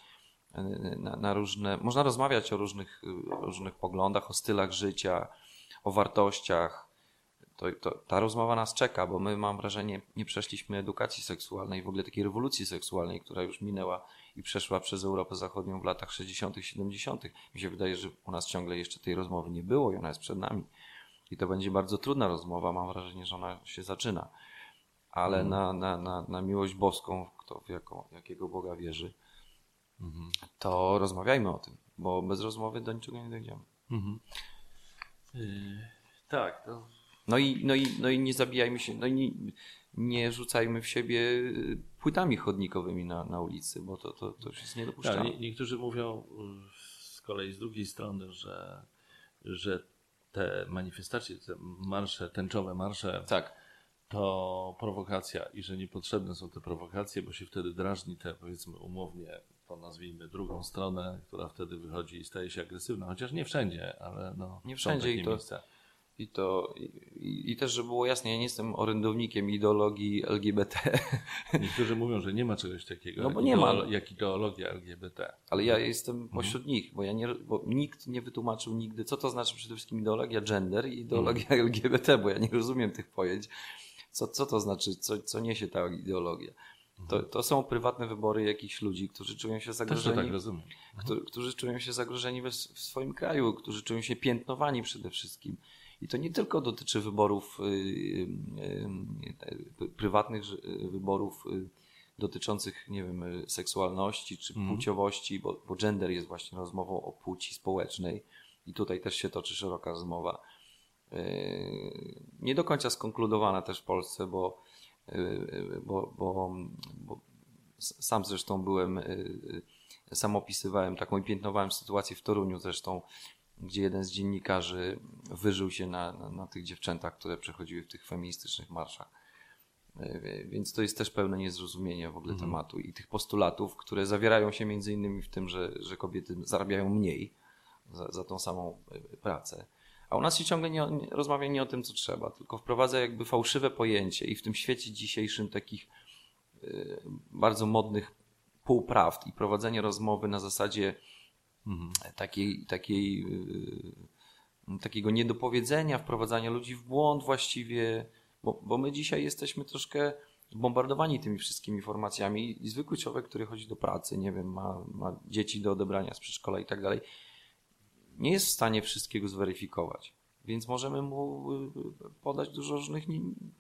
S2: na, na, różne, można rozmawiać o różnych, różnych poglądach, o stylach życia, o wartościach, to, to, ta rozmowa nas czeka, bo my, mam wrażenie, nie przeszliśmy edukacji seksualnej, w ogóle takiej rewolucji seksualnej, która już minęła i przeszła przez Europę Zachodnią w latach 60., 70. Mi się wydaje, że u nas ciągle jeszcze tej rozmowy nie było i ona jest przed nami. I to będzie bardzo trudna rozmowa, mam wrażenie, że ona się zaczyna. Ale mhm. na, na, na, na miłość boską, kto w jaką, jakiego Boga wierzy, mhm. to rozmawiajmy o tym, bo bez rozmowy do niczego nie dojdziemy. Mhm.
S1: Yy, tak, to
S2: no i, no i, no i nie zabijajmy się, no i nie, nie rzucajmy w siebie y, płytami chodnikowymi na, na ulicy, bo to, to, to już jest niedopuszczalne.
S1: Tak, niektórzy mówią y, z kolei z drugiej strony, że, że te manifestacje, te marsze, tęczowe marsze,
S2: tak.
S1: to prowokacja i że niepotrzebne są te prowokacje, bo się wtedy drażni te, powiedzmy umownie, to nazwijmy drugą stronę, która wtedy wychodzi i staje się agresywna, chociaż nie wszędzie, ale no,
S2: nie wszędzie i to, miejsca I to i, i, też, żeby było jasne, ja nie jestem orędownikiem ideologii LGBT.
S1: Niektórzy mówią, że nie ma czegoś takiego.
S2: No bo nie ma.
S1: Jak ideologia LGBT.
S2: Ale ja jestem pośród mhm. nich, bo ja nie, bo nikt nie wytłumaczył nigdy, co to znaczy przede wszystkim ideologia gender i ideologia mhm. LGBT, bo ja nie rozumiem tych pojęć. Co, co to znaczy, co, co niesie ta ideologia? To, mhm. to są prywatne wybory jakichś ludzi, którzy czują się zagrożeni.
S1: Też tak rozumiem.
S2: Którzy, którzy czują się zagrożeni w, w swoim kraju, którzy czują się piętnowani przede wszystkim. I to nie tylko dotyczy wyborów y, y, y, prywatnych wyborów dotyczących, nie wiem, seksualności czy mm. płciowości, bo, bo gender jest właśnie rozmową o płci społecznej i tutaj też się toczy szeroka rozmowa. Nie do końca skonkludowana też w Polsce, bo, bo, bo, bo sam zresztą byłem, sam opisywałem taką i piętnowałem sytuację w Toruniu zresztą gdzie jeden z dziennikarzy wyżył się na, na, na tych dziewczętach, które przechodziły w tych feministycznych marszach. Więc to jest też pełne niezrozumienie w ogóle mhm. tematu i tych postulatów, które zawierają się między innymi w tym, że, że kobiety zarabiają mniej za, za tą samą pracę. A u nas się ciągle nie, nie, rozmawia nie o tym, co trzeba, tylko wprowadza jakby fałszywe pojęcie i w tym świecie dzisiejszym takich y, bardzo modnych półprawd i prowadzenie rozmowy na zasadzie Mhm. Takiej, takiej, y, takiego niedopowiedzenia, wprowadzania ludzi w błąd właściwie, bo, bo my dzisiaj jesteśmy troszkę bombardowani tymi wszystkimi informacjami i zwykły człowiek, który chodzi do pracy, nie wiem, ma, ma dzieci do odebrania z przedszkola i tak dalej, nie jest w stanie wszystkiego zweryfikować. Więc możemy mu y, podać dużo różnych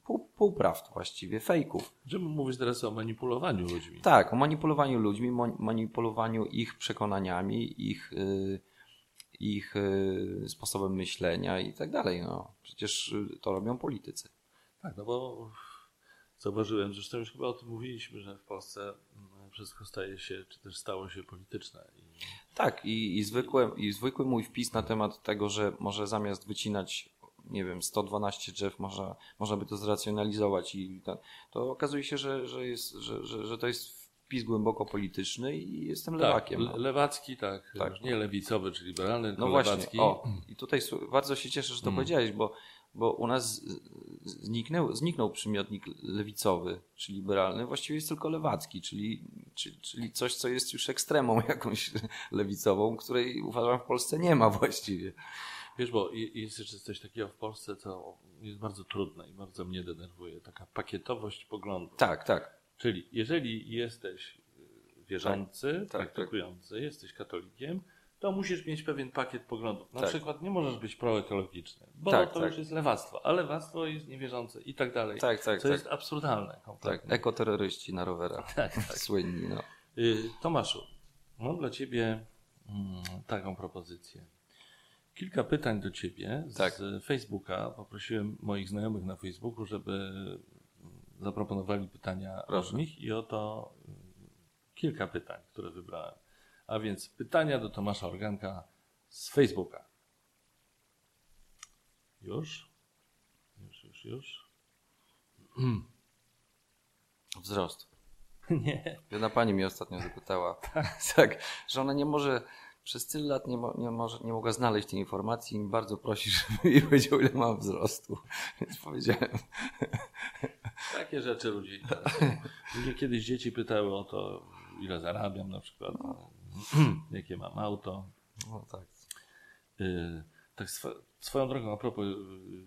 S2: pół, półprawd właściwie, fejków.
S1: Że mówisz teraz o manipulowaniu ludźmi.
S2: Tak, o manipulowaniu ludźmi, manipulowaniu ich przekonaniami, ich, y, ich y, sposobem myślenia i tak dalej. No, przecież to robią politycy.
S1: Tak, no bo zauważyłem, zresztą już chyba o tym mówiliśmy, że w Polsce mm, wszystko staje się, czy też stało się polityczne. I
S2: tak, i, i, zwykły, i zwykły mój wpis na temat tego, że może zamiast wycinać, nie wiem, 112 drzew, można, można by to zracjonalizować i to, to okazuje się, że, że, jest, że, że, że to jest wpis głęboko polityczny i jestem tak, lewakiem.
S1: No. Lewacki, tak, tak. Nie lewicowy, czy liberalny,
S2: no właśnie. O, I tutaj bardzo się cieszę, że to hmm. powiedziałeś, bo bo u nas zniknął, zniknął przymiotnik lewicowy czy liberalny, właściwie jest tylko lewacki, czyli, czyli, czyli coś, co jest już ekstremą jakąś lewicową, której uważam w Polsce nie ma właściwie.
S1: Wiesz, bo jest jeszcze coś takiego w Polsce, co jest bardzo trudne i bardzo mnie denerwuje, taka pakietowość poglądów.
S2: Tak, tak.
S1: Czyli jeżeli jesteś wierzący, tak, tak, tak. praktykujący, tak. jesteś katolikiem, to musisz mieć pewien pakiet poglądów. Na tak. przykład nie możesz być proekologiczny, bo tak, to tak. już jest lewactwo, a lewactwo jest niewierzące i tak dalej. Tak, tak, co jest absurdalne.
S2: Kompletnie. Tak, ekoterroryści na rowerach. Tak, tak. Słynni, no.
S1: Y, Tomaszu, mam dla Ciebie mm, taką propozycję. Kilka pytań do Ciebie z tak. Facebooka. Poprosiłem moich znajomych na Facebooku, żeby zaproponowali pytania Proszę. nich i oto y, kilka pytań, które wybrałem. A więc pytania do Tomasza Organka z Facebooka. Już? Już, już, już.
S2: Wzrost.
S1: Nie.
S2: Jedna pani mi ostatnio zapytała, tak, że ona nie może, przez tyle lat nie, mo, nie, może, nie mogła znaleźć tej informacji i bardzo prosi, żeby jej powiedział, ile mam wzrostu. Więc powiedziałem.
S1: Takie rzeczy ludzie. Ludzie kiedyś dzieci pytały o to, ile zarabiam na przykład. No. jakie mam auto.
S2: No tak.
S1: Y, tak sw swoją drogą, a propos y,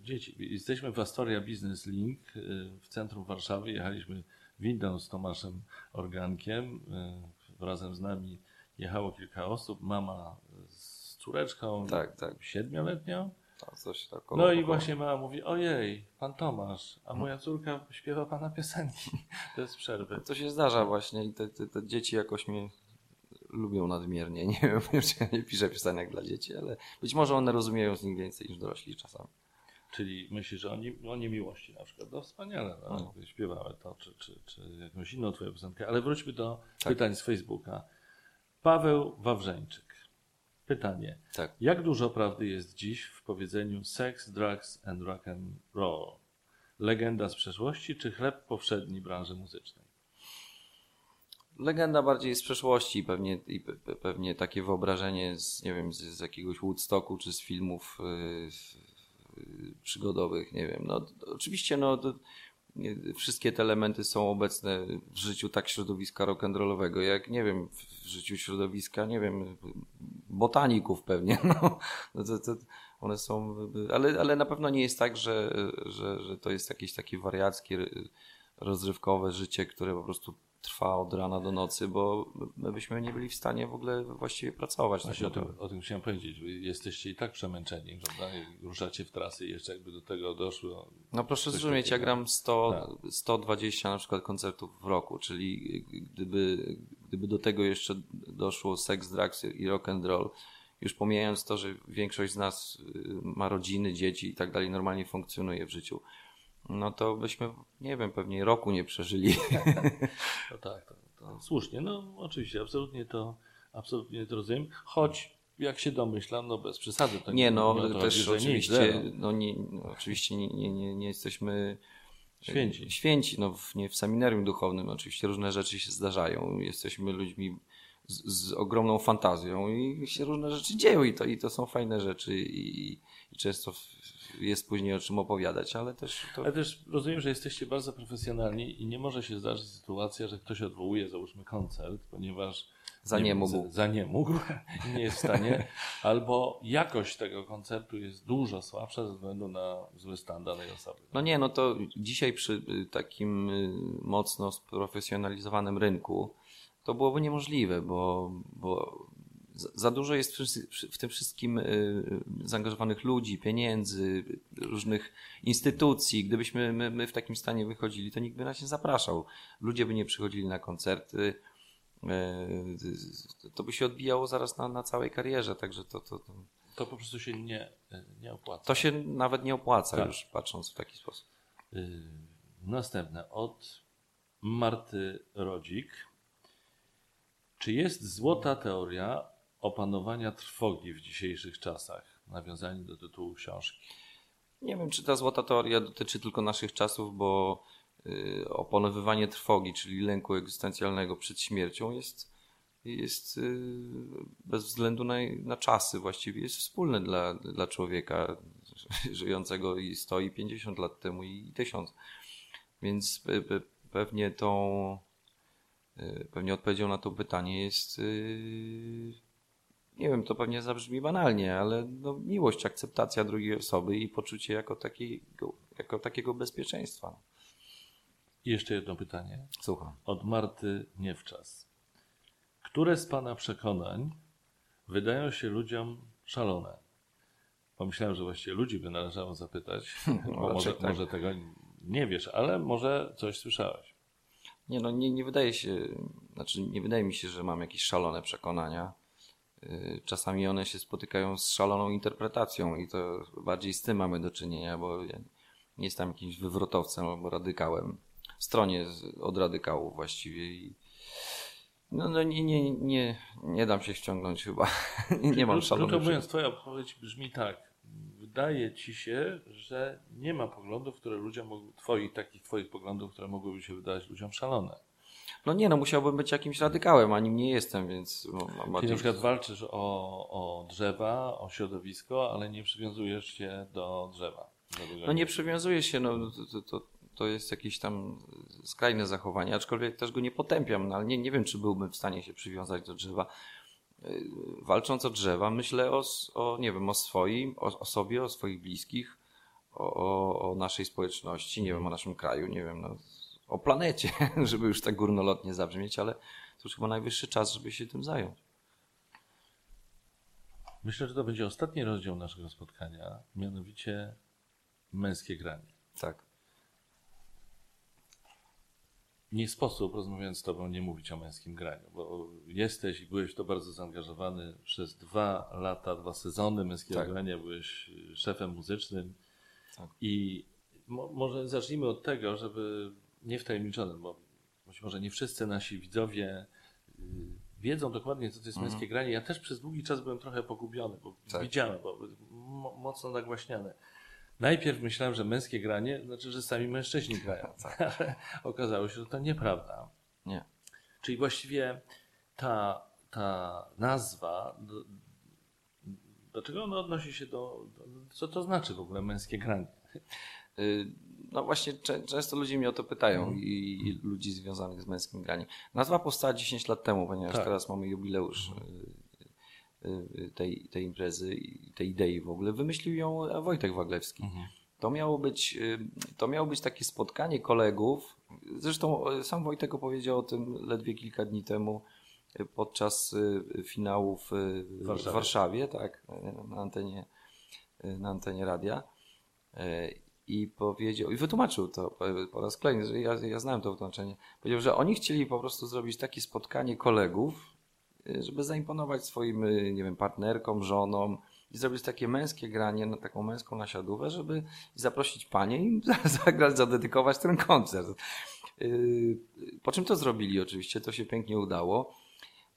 S1: dzieci. Jesteśmy w Astoria Business Link y, w centrum Warszawy. Jechaliśmy windą z Tomaszem Organkiem. Razem z nami jechało kilka osób. Mama z córeczką,
S2: tak, tak.
S1: siedmioletnią.
S2: tak
S1: no i właśnie mama mówi, ojej, pan Tomasz, a moja córka śpiewa pana piosenki bez przerwy.
S2: To się zdarza właśnie i te, te, te dzieci jakoś mnie lubią nadmiernie. Nie wiem, czy ja nie piszę piosenek dla dzieci, ale być może one rozumieją z nich więcej niż dorośli czasami.
S1: Czyli myślisz, że oni, o niemiłości na przykład. No wspaniale, no, no. śpiewały to, czy, czy, czy jakąś inną twoją piosenkę. Ale wróćmy do tak. pytań z Facebooka. Paweł Wawrzeńczyk. Pytanie. Tak. Jak dużo prawdy jest dziś w powiedzeniu sex, drugs and rock and roll? Legenda z przeszłości czy chleb powszedni branży muzycznej?
S2: Legenda bardziej z przeszłości pewnie, pewnie takie wyobrażenie z, nie wiem, z, z jakiegoś Woodstocku czy z filmów przygodowych, nie wiem. No, oczywiście, no, to, nie, wszystkie te elementy są obecne w życiu tak środowiska rock'n'rollowego, jak, nie wiem, w życiu środowiska, nie wiem, botaników pewnie, no. no to, to, one są, ale, ale na pewno nie jest tak, że, że, że to jest jakieś takie wariackie, rozrywkowe życie, które po prostu trwa od rana do nocy, bo my byśmy nie byli w stanie w ogóle właściwie pracować.
S1: Właśnie o tym, o tym chciałem powiedzieć. Jesteście i tak przemęczeni, prawda? ruszacie w trasy i jeszcze jakby do tego doszło.
S2: No proszę zrozumieć, ja gram 100, tak. 120 na przykład koncertów w roku, czyli gdyby, gdyby do tego jeszcze doszło sex, drugs i rock and roll, już pomijając to, że większość z nas y, ma rodziny, dzieci i tak dalej, normalnie funkcjonuje w życiu no to byśmy, nie wiem, pewnie roku nie przeżyli.
S1: No tak, to, to słusznie. No oczywiście, absolutnie to, absolutnie to rozumiem. Choć jak się domyślam, no bez przesady. To
S2: nie, no to też oczywiście, no, nie, no, oczywiście nie, nie, nie, nie jesteśmy
S1: święci.
S2: Święci, no w, nie w seminarium duchownym. Oczywiście różne rzeczy się zdarzają. Jesteśmy ludźmi z, z, ogromną fantazją i się różne rzeczy dzieją i to, i to są fajne rzeczy i, i często jest później o czym opowiadać, ale też...
S1: To... Ale też rozumiem, że jesteście bardzo profesjonalni i nie może się zdarzyć sytuacja, że ktoś odwołuje, załóżmy, koncert, ponieważ
S2: za nie, nie mógł.
S1: Za, nie mógł nie jest w stanie, albo jakość tego koncertu jest dużo słabsza ze względu na zły stan danej osoby.
S2: No nie, no to dzisiaj przy y, takim y, mocno sprofesjonalizowanym rynku to byłoby niemożliwe, bo, bo za dużo jest w tym wszystkim y, zaangażowanych ludzi, pieniędzy, różnych instytucji. Gdybyśmy my, my w takim stanie wychodzili, to nikt by nas nie zapraszał. Ludzie by nie przychodzili na koncerty. Y, to by się odbijało zaraz na, na całej karierze, także to, to, to...
S1: to po prostu się nie, nie opłaca.
S2: To się nawet nie opłaca tak. już patrząc w taki sposób.
S1: Y, następne od Marty Rodzik. Czy jest złota teoria opanowania trwogi w dzisiejszych czasach? Nawiązanie do tytułu książki.
S2: Nie wiem, czy ta złota teoria dotyczy tylko naszych czasów, bo y, opanowywanie trwogi, czyli lęku egzystencjalnego przed śmiercią jest, jest y, bez względu na, na czasy właściwie jest wspólne dla, dla człowieka żyjącego i 100 i 50 lat temu i 1000. Więc pewnie tą y, pewnie odpowiedzią na to pytanie jest nie wiem, to pewnie zabrzmi banalnie, ale no, miłość, akceptacja drugiej osoby i poczucie jako takiego, jako takiego bezpieczeństwa.
S1: I jeszcze jedno pytanie.
S2: Słucham.
S1: Od Marty Niewczas. Które z Pana przekonań wydają się ludziom szalone? Pomyślałem, że właściwie ludzi by należało zapytać, no, bo może, tak. może tego nie wiesz, ale może coś słyszałeś.
S2: Nie, no nie, nie wydaje się, znaczy nie wydaje mi się, że mam jakieś szalone przekonania. Y, czasami one się spotykają z szaloną interpretacją i to bardziej z tym mamy do czynienia, bo ja nie jestem jakimś wywrotowcem albo radykałem. W stronie od radykałów właściwie i no, no nie, nie, nie, nie dam się ściągnąć chyba. nie mam szalonych.
S1: Krótko mówiąc, twoja odpowiedź brzmi tak. Wydaje ci się, że nie ma poglądów, które ludziom, twoich, takich twoich poglądów, które mogłyby się wydawać ludziom szalone.
S2: No nie, no musiałbym być jakimś radykałem, a nim nie jestem, więc...
S1: Mam Czyli na przykład walczysz o, o drzewa, o środowisko, ale nie przywiązujesz się do drzewa.
S2: No nie przywiązuję się, no to, to, to jest jakieś tam skrajne zachowanie, aczkolwiek też go nie potępiam, no ale nie, nie wiem, czy byłbym w stanie się przywiązać do drzewa. Yy, walcząc o drzewa, myślę o, o nie wiem, o swoim, o, o sobie, o swoich bliskich, o, o, o, naszej społeczności, nie wiem, o naszym kraju, nie wiem, no, o planecie, żeby już tak górnolotnie zabrzmieć, ale to już chyba najwyższy czas, żeby się tym zająć.
S1: Myślę, że to będzie ostatni rozdział naszego spotkania, mianowicie męskie granie.
S2: Tak.
S1: Nie sposób, rozmawiając z Tobą, nie mówić o męskim graniu, bo jesteś i byłeś w to bardzo zaangażowany przez dwa lata, dwa sezony męskiego tak. grania, byłeś szefem muzycznym. Tak. I mo może zacznijmy od tego, żeby nie wtajemniczonym, bo być może nie wszyscy nasi widzowie y, wiedzą dokładnie, co to jest mhm. męskie granie. Ja też przez długi czas byłem trochę pogubiony, bo tak. widziałem, bo mocno nagłaśniane. Najpierw myślałem, że męskie granie znaczy, że sami mężczyźni grają, tak. ale okazało się, że to nieprawda.
S2: Nie.
S1: Czyli właściwie ta, ta nazwa Dlaczego ono odnosi się do, do, Co to znaczy w ogóle męskie granie?
S2: Y, no właśnie, często ludzie mnie o to pytają mm. i, i, ludzi związanych z męskim graniem. Nazwa powstała 10 lat temu, ponieważ tak. teraz mamy jubileusz mm. tej, tej imprezy i tej idei w ogóle. Wymyślił ją Wojtek Waglewski. Mm. To miało, być, to miało być takie spotkanie kolegów. Zresztą sam Wojtek opowiedział o tym ledwie kilka dni temu podczas finałów w Warszawie, w Warszawie tak, na antenie, na antenie radia i powiedział, i wytłumaczył to po raz kolejny, że ja, ja znałem to wytłumaczenie. Powiedział, że oni chcieli po prostu zrobić takie spotkanie kolegów, y, żeby zaimponować swoim, y, nie wiem, partnerkom, żonom i zrobić takie męskie granie, na taką męską nasiadówę, żeby zaprosić panie i zagrać, zadedykować ten koncert. Y, po czym to zrobili oczywiście, to się pięknie udało,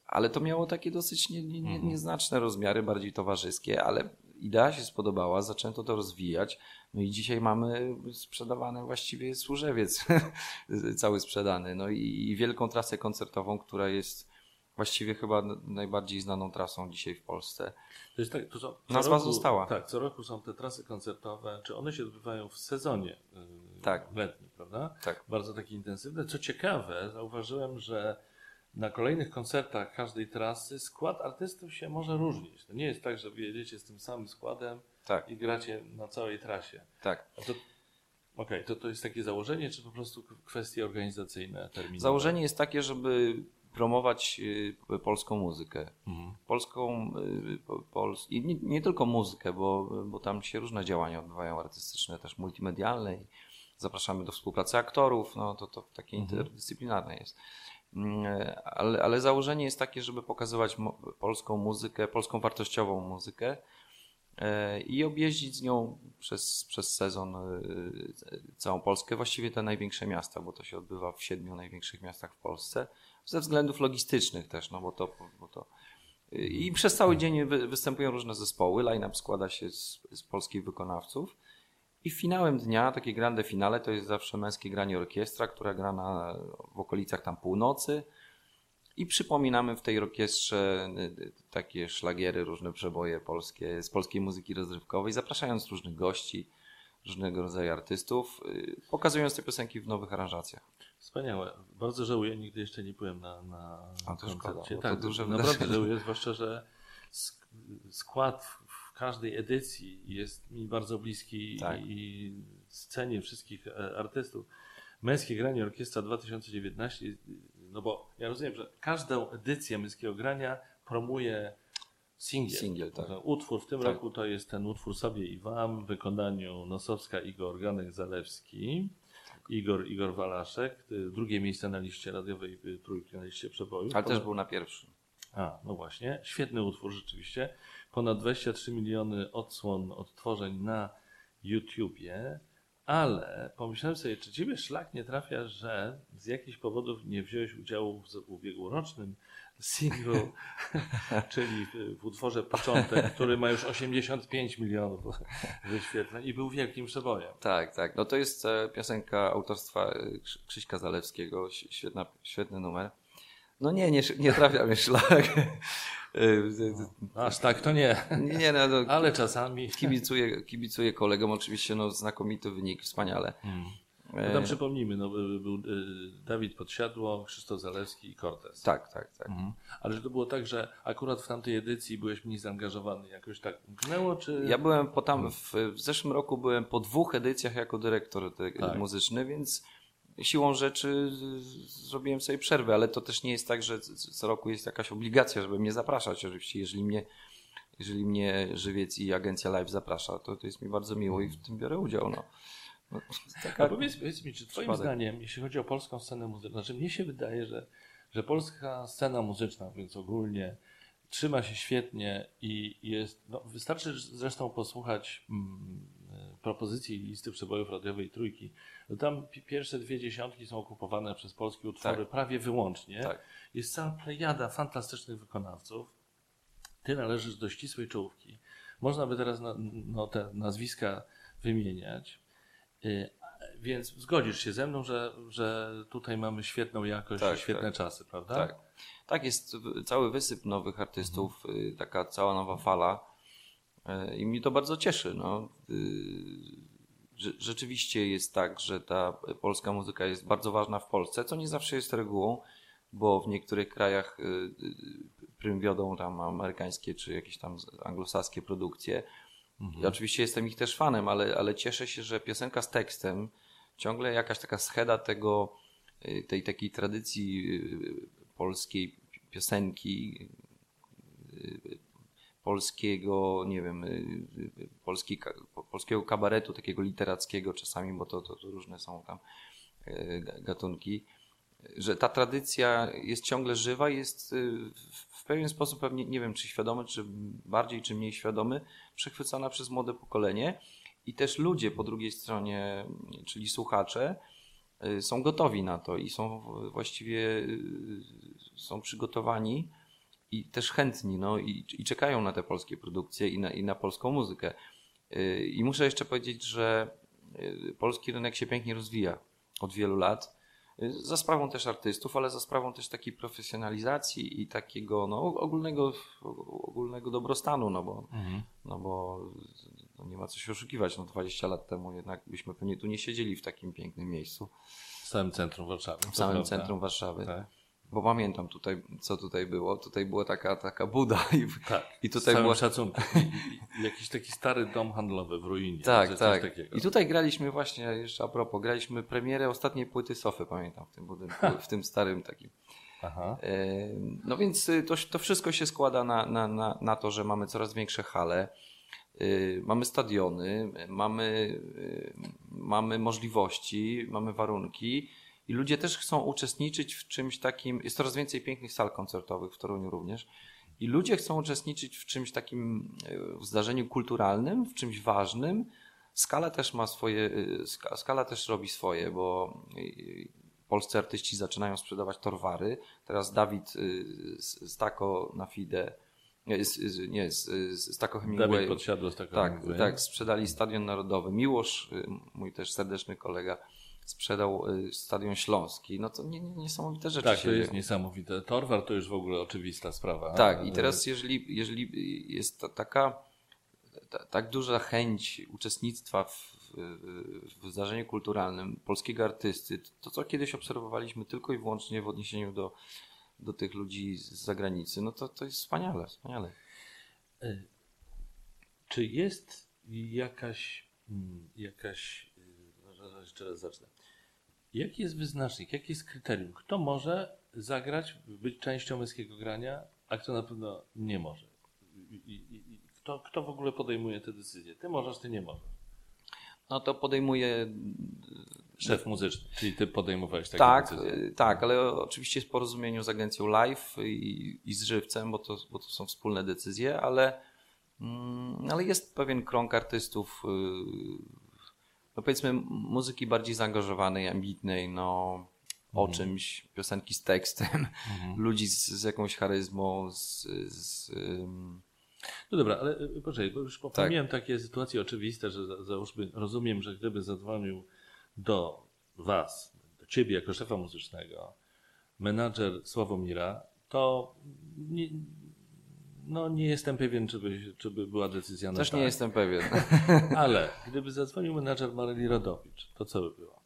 S2: ale to miało takie dosyć nie, nie, nie, mhm. nieznaczne rozmiary, bardziej towarzyskie, ale idea się spodobała, zaczęto to rozwijać. No i dzisiaj mamy sprzedawany właściwie służewiec, cały sprzedany. No i, i wielką trasę koncertową, która jest właściwie chyba najbardziej znaną trasą dzisiaj w Polsce.
S1: To jest tak, to są,
S2: Nazwa roku, została.
S1: Tak, co roku są te trasy koncertowe. Czy one się odbywają w sezonie yy, tak. letnim, prawda?
S2: Tak.
S1: Bardzo takie intensywne. Co ciekawe, zauważyłem, że na kolejnych koncertach każdej trasy skład artystów się może różnić. To nie jest tak, że jedziecie z tym samym składem tak. i gracie na całej trasie.
S2: Tak.
S1: Okej, okay, to, to jest takie założenie, czy po prostu kwestie organizacyjne, terminy?
S2: Założenie jest takie, żeby promować y, polską muzykę. Mhm. Polską, y, pols i nie, nie, tylko muzykę, bo, bo tam się różne działania odbywają artystyczne, też multimedialne. Zapraszamy do współpracy aktorów, no to, to takie mhm. interdyscyplinarne jest. Mm, ale, ale założenie jest takie, żeby pokazywać polską muzykę, polską wartościową muzykę e, i objeździć z nią przez, przez sezon e, całą Polskę, właściwie te największe miasta, bo to się odbywa w siedmiu największych miastach w Polsce, ze względów logistycznych też, no bo to, bo to i przez cały dzień występują różne zespoły, line-up składa się z, z polskich wykonawców i finałem dnia, takie grande finale, to jest zawsze męskie granie orkiestra, która gra na, w okolicach tam północy. I przypominamy w tej orkiestrze y, y, takie szlagiery, różne przeboje polskie, z polskiej muzyki rozrywkowej, zapraszając różnych gości, różnego rodzaju artystów, y, pokazując te piosenki w nowych aranżacjach.
S1: Wspaniałe. Bardzo żałuję, nigdy jeszcze nie byłem na, na
S2: A to koncercie. Szkoda,
S1: tak, to duże naprawdę żałuję, zwłaszcza, że skład każdej edycji jest mi bardzo bliski tak. i scenie wszystkich e, artystów. Męskie granie Orkiestra 2019, no bo ja rozumiem, że każdą edycję męskiego grania promuje singiel.
S2: singiel tak.
S1: Utwór w tym tak. roku to jest ten utwór Sobie i Wam w wykonaniu Nosowska, Igor Ganek-Zalewski. Igor, Igor Walaszek, drugie miejsce na liście radiowej trójki, na liście przeboju.
S2: Ale też był na pierwszym.
S1: A, no właśnie. Świetny utwór rzeczywiście ponad 23 miliony odsłon odtworzeń na YouTubie, ale pomyślałem sobie, czy ciebie szlak nie trafia, że z jakichś powodów nie wziąłeś udziału w ubiegłorocznym singlu, czyli w utworze Początek, który ma już 85 milionów wyświetleń i był wielkim przebojem.
S2: Tak, tak. No to jest e, piosenka autorstwa e, Krzyśka Zalewskiego, świetna, świetny numer. No nie, nie, nie trafia mnie szlak.
S1: No, aż tak to nie.
S2: Nie, no, no,
S1: ale czasami.
S2: Kibicuję, kibicuję kolegom, oczywiście no, znakomity wynik, wspaniale. Hmm.
S1: No tam przypomnijmy, no, był Dawid Podsiadło, Krzysztof Zalewski i Cortez.
S2: Tak, tak, tak. Mhm.
S1: Ale to było tak, że akurat w tamtej edycji byłeś mniej zaangażowany, jakoś tak mknęło, czy...
S2: Ja byłem po tam, w, w zeszłym roku byłem po dwóch edycjach jako dyrektor tak. muzyczny, więc siłą rzeczy zrobiłem sobie przerwę, ale to też nie jest tak, że co roku jest jakaś obligacja, żeby mnie zapraszać. Oczywiście, jeżeli mnie, jeżeli mnie Żywiec i Agencja Live zaprasza, to, to jest mi bardzo miło i w tym biorę udział. No.
S1: No, taka... Powiedz, powiedz mi, czy twoim przypadek. zdaniem, jeśli chodzi o polską scenę muzyczną, znaczy mnie się wydaje, że, że polska scena muzyczna, więc ogólnie trzyma się świetnie i jest, no, wystarczy zresztą posłuchać mm, propozycji listy przebojów radiowej Trójki, no tam pierwsze dwie dziesiątki są okupowane przez polskie utwory tak. prawie wyłącznie. Tak. Jest cała plejada fantastycznych wykonawców. Ty należysz do ścisłej czołówki. Można by teraz no, te nazwiska wymieniać. Y, więc zgodzisz się ze mną, że, że tutaj mamy świetną jakość tak, i świetne tak. czasy, prawda?
S2: Tak. tak, jest cały wysyp nowych artystów, mhm. taka cała nowa fala I mnie to bardzo cieszy. No. Y, rzeczywiście jest tak, że ta polska muzyka jest bardzo ważna w Polsce, co nie zawsze jest regułą, bo w niektórych krajach y, y, prym wiodą tam amerykańskie czy jakieś tam anglosaskie produkcje. Mhm. Ja oczywiście jestem ich też fanem, ale, ale cieszę się, że piosenka z tekstem, ciągle jakaś taka scheda tego, tej takiej tradycji polskiej piosenki, polskiego, nie wiem, y, y, polski, polskiego kabaretu, takiego literackiego czasami, bo to, to, to różne są tam y, gatunki, że ta tradycja jest ciągle żywa, jest w pewien sposób pewnie, nie wiem czy świadomy, czy bardziej, czy mniej świadomy, przechwycana przez młode pokolenie i też ludzie po drugiej stronie, czyli słuchacze, są gotowi na to i są właściwie są przygotowani i też chętni no, i, i czekają na te polskie produkcje i na, i na polską muzykę. Y, I muszę jeszcze powiedzieć, że y, polski rynek się pięknie rozwija od wielu lat. Y, za sprawą też artystów, ale za sprawą też takiej profesjonalizacji i takiego no, ogólnego, ogólnego dobrostanu, no bo, mhm. no bo no nie ma co się oszukiwać. No 20 lat temu jednak byśmy pewnie tu nie siedzieli w takim pięknym miejscu.
S1: W samym centrum Warszawy.
S2: W samym prawda. centrum Warszawy. Tak bo pamiętam tutaj, co tutaj było. Tutaj była taka, taka buda i,
S1: tak, i tutaj była i, jakiś taki stary dom handlowy w ruinie.
S2: Tak, tak. I tutaj graliśmy właśnie, jeszcze a propos, graliśmy premierę ostatniej płyty Sofy, pamiętam, w tym budynku, w tym starym takim. Aha. E, no więc y, to, to wszystko się składa na, na, na, na to, że mamy coraz większe hale, y, mamy stadiony, mamy, y, mamy możliwości, mamy warunki i ludzie też chcą uczestniczyć w czymś takim. Jest coraz więcej pięknych sal koncertowych w Toruniu również. I ludzie chcą uczestniczyć w czymś takim e, w zdarzeniu kulturalnym, w czymś ważnym. Skala też ma swoje, e, skala też robi swoje, bo e, polscy artyści zaczynają sprzedawać torwary. Teraz Dawid Stako na Fide, nie, Stako Hemingway.
S1: Dawid podsiadło Stako
S2: tak, Hemingway. Tak, sprzedali Stadion Narodowy. Miłosz, mój też serdeczny kolega, sprzedał y, Stadion Śląski, no to nie, nie, niesamowite rzeczy
S1: Tak, to jest niesamowite. Torwar to już w ogóle oczywista sprawa.
S2: Tak, i teraz jeżeli, jeżeli jest taka tak duża chęć uczestnictwa w, w zdarzeniu kulturalnym polskiego artysty, to co kiedyś obserwowaliśmy tylko i wyłącznie w odniesieniu do, do tych ludzi z zagranicy, no to, to jest wspaniale, wspaniale.
S1: E, czy jest jakaś, mm, jakaś jeszcze raz zacznę. Jaki jest wyznacznik, jaki jest kryterium? Kto może zagrać, być częścią męskiego grania, a kto na pewno nie może? I, i, i kto, kto w ogóle podejmuje te decyzje? Ty możesz, ty nie możesz.
S2: No to podejmuje
S1: szef muzyczny, czyli ty podejmowałeś takie
S2: tak,
S1: decyzje.
S2: Tak, ale oczywiście w porozumieniu z agencją Live i, i z Żywcem, bo to, bo to są wspólne decyzje, ale, mm, ale jest pewien krąg artystów y, no powiedzmy muzyki bardziej zaangażowanej, ambitnej, no o mhm. czymś, piosenki z tekstem, mhm. ludzi z, z, jakąś charyzmą, z... z um...
S1: No dobra, ale y, poczekaj, bo już pomyliłem tak. takie sytuacje oczywiste, że załóżmy, rozumiem, że gdyby zadzwonił do was, do ciebie jako szefa muzycznego, menadżer Sławomira, to nie, no nie jestem pewien, czy by, czy by była decyzja na
S2: Też tak. nie jestem pewien.
S1: Ale gdyby zadzwonił menadżer Maryli Rodowicz, to co by było?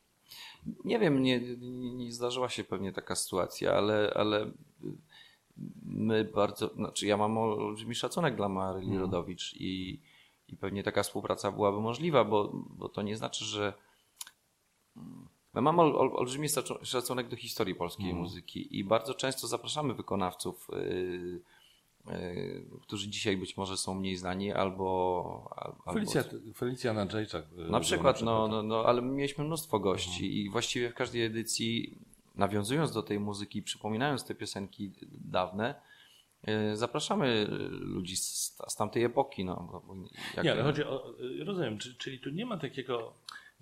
S2: Nie wiem, nie, nie, nie zdarzyła się pewnie taka sytuacja, ale, ale my bardzo, znaczy ja mam olbrzymi szacunek dla Maryli hmm. Rodowicz i, i pewnie taka współpraca byłaby możliwa, bo, bo to nie znaczy, że My mamy ol, ol, olbrzymi szacunek do historii polskiej hmm. muzyki i bardzo często zapraszamy wykonawców yy, którzy dzisiaj być może są mniej znani, albo...
S1: Felicja, albo... Felicja Nadrzejczak.
S2: E, na przykład, no, no, no, ale mieliśmy mnóstwo gości mhm. i właściwie w każdej edycji, nawiązując do tej muzyki, przypominając te piosenki dawne, e, zapraszamy ludzi z, z tamtej epoki. No,
S1: jak... Nie, ale chodzi o, rozumiem, czyli tu nie ma takiego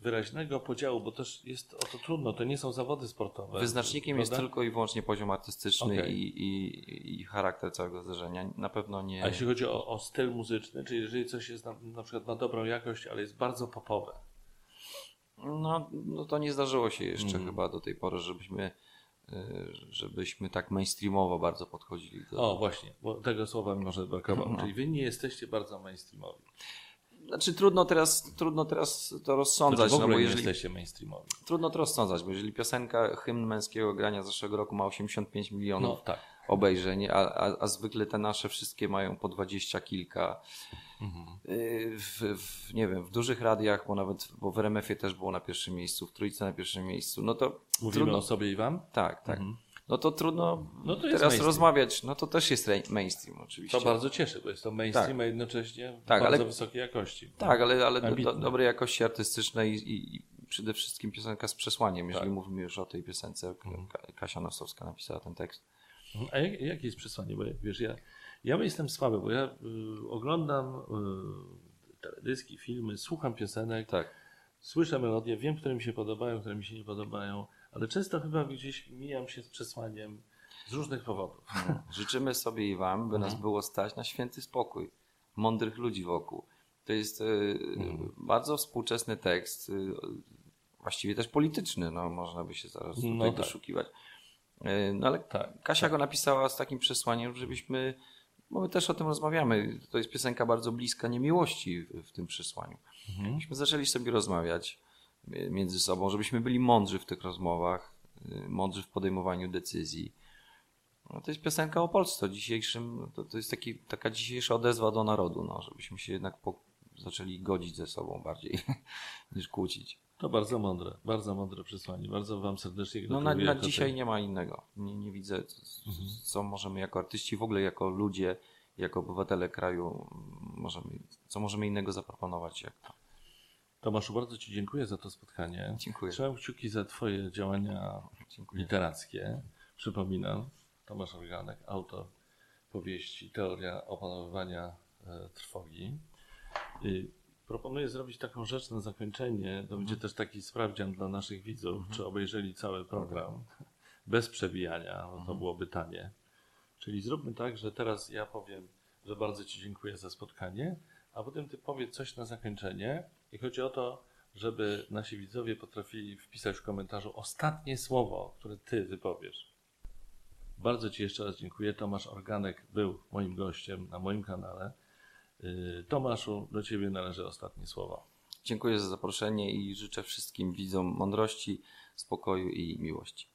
S1: wyraźnego podziału, bo też jest o to trudno, to nie są zawody sportowe.
S2: Wyznacznikiem prawda? jest tylko i wyłącznie poziom artystyczny okay. i, i, i, charakter całego zdarzenia. Na pewno nie.
S1: A jeśli chodzi o, o styl muzyczny, czyli jeżeli coś jest na, na przykład na dobrą jakość, ale jest bardzo popowe.
S2: No, no to nie zdarzyło się jeszcze mm. chyba do tej pory, żebyśmy żebyśmy tak mainstreamowo bardzo podchodzili
S1: do... O, właśnie, bo tego słowa mi może brakowało. No. Czyli wy nie jesteście bardzo mainstreamowi.
S2: Znaczy trudno teraz, trudno teraz to rozsądzać.
S1: Znaczy, w ogóle no, bo jeżeli, nie jesteście mainstreamowi.
S2: Trudno to rozsądzać, bo jeżeli piosenka hymn męskiego grania z zeszłego roku ma 85 milionów no, tak. obejrzeń, a, a, a zwykle te nasze wszystkie mają po dwadzieścia kilka. Mhm. Y, w, w, nie wiem, w dużych radiach, bo nawet bo w RMF-ie też było na pierwszym miejscu, w Trójce na pierwszym miejscu, no to
S1: Mówimy trudno... o sobie i wam?
S2: Tak, tak. Mhm no to trudno no to teraz rozmawiać. No to też jest mainstream oczywiście.
S1: To bardzo cieszy, bo jest to mainstream, tak. a jednocześnie tak, bardzo ale, wysokiej jakości.
S2: Tak, ale, ale do, dobrej jakości artystycznej i, i, przede wszystkim piosenka z przesłaniem, jeżeli tak. mówimy już o tej piosence. Mhm. Kasia Nosowska napisała ten tekst.
S1: Mhm. A jak, jakie jest przesłanie? Bo wiesz, ja, ja jestem słaby, bo ja y, oglądam y, teledyski, filmy, słucham piosenek, tak. słyszę melodie, wiem, które mi się podobają, które mi się nie podobają ale często chyba gdzieś mijam się z przesłaniem z różnych powodów.
S2: Życzymy sobie i Wam, by nas mhm. było stać na święty spokój, mądrych ludzi wokół. To jest y, mhm. bardzo współczesny tekst, y, właściwie też polityczny, no można by się zaraz tutaj no tak. doszukiwać. Y, no ale tak, Kasia tak. go napisała z takim przesłaniem, żebyśmy, bo my też o tym rozmawiamy, to jest piosenka bardzo bliska niemiłości w, w tym przesłaniu. Mhm. Myśmy zaczęli sobie rozmawiać między sobą, żebyśmy byli mądrzy w tych rozmowach, y, mądrzy w podejmowaniu decyzji. No, to jest piosenka o Polsce, o dzisiejszym, to, to jest taki, taka dzisiejsza odezwa do narodu, no, żebyśmy się jednak po, zaczęli godzić ze sobą bardziej niż kłócić.
S1: To bardzo mądre, bardzo mądre przesłanie. Bardzo Wam serdecznie
S2: gratuluję. No na, na dzisiaj nie ma innego. Nie, nie widzę, mhm. co możemy jako artyści, w ogóle jako ludzie, jako obywatele kraju, możemy, co możemy innego zaproponować jak to.
S1: Tomaszu, bardzo Ci dziękuję za to spotkanie.
S2: Dziękuję.
S1: Trzymam kciuki za Twoje działania dziękuję. literackie. Przypominam, Tomasz Organek, autor powieści Teoria opanowywania e, trwogi. I proponuję zrobić taką rzecz na zakończenie. To będzie mhm. też taki sprawdzian dla naszych widzów, mhm. czy obejrzeli cały program bez przebijania. No to mhm. byłoby tanie. Czyli zróbmy tak, że teraz ja powiem, że bardzo Ci dziękuję za spotkanie, a potem Ty powiedz coś na zakończenie i chodzi o to, żeby nasi widzowie potrafili wpisać w komentarzu ostatnie słowo, które ty wypowiesz. Bardzo Ci jeszcze raz dziękuję. Tomasz Organek był moim gościem na moim kanale. Y, Tomaszu, do Ciebie należy ostatnie słowo.
S2: Dziękuję za zaproszenie i życzę wszystkim widzom mądrości, spokoju i miłości.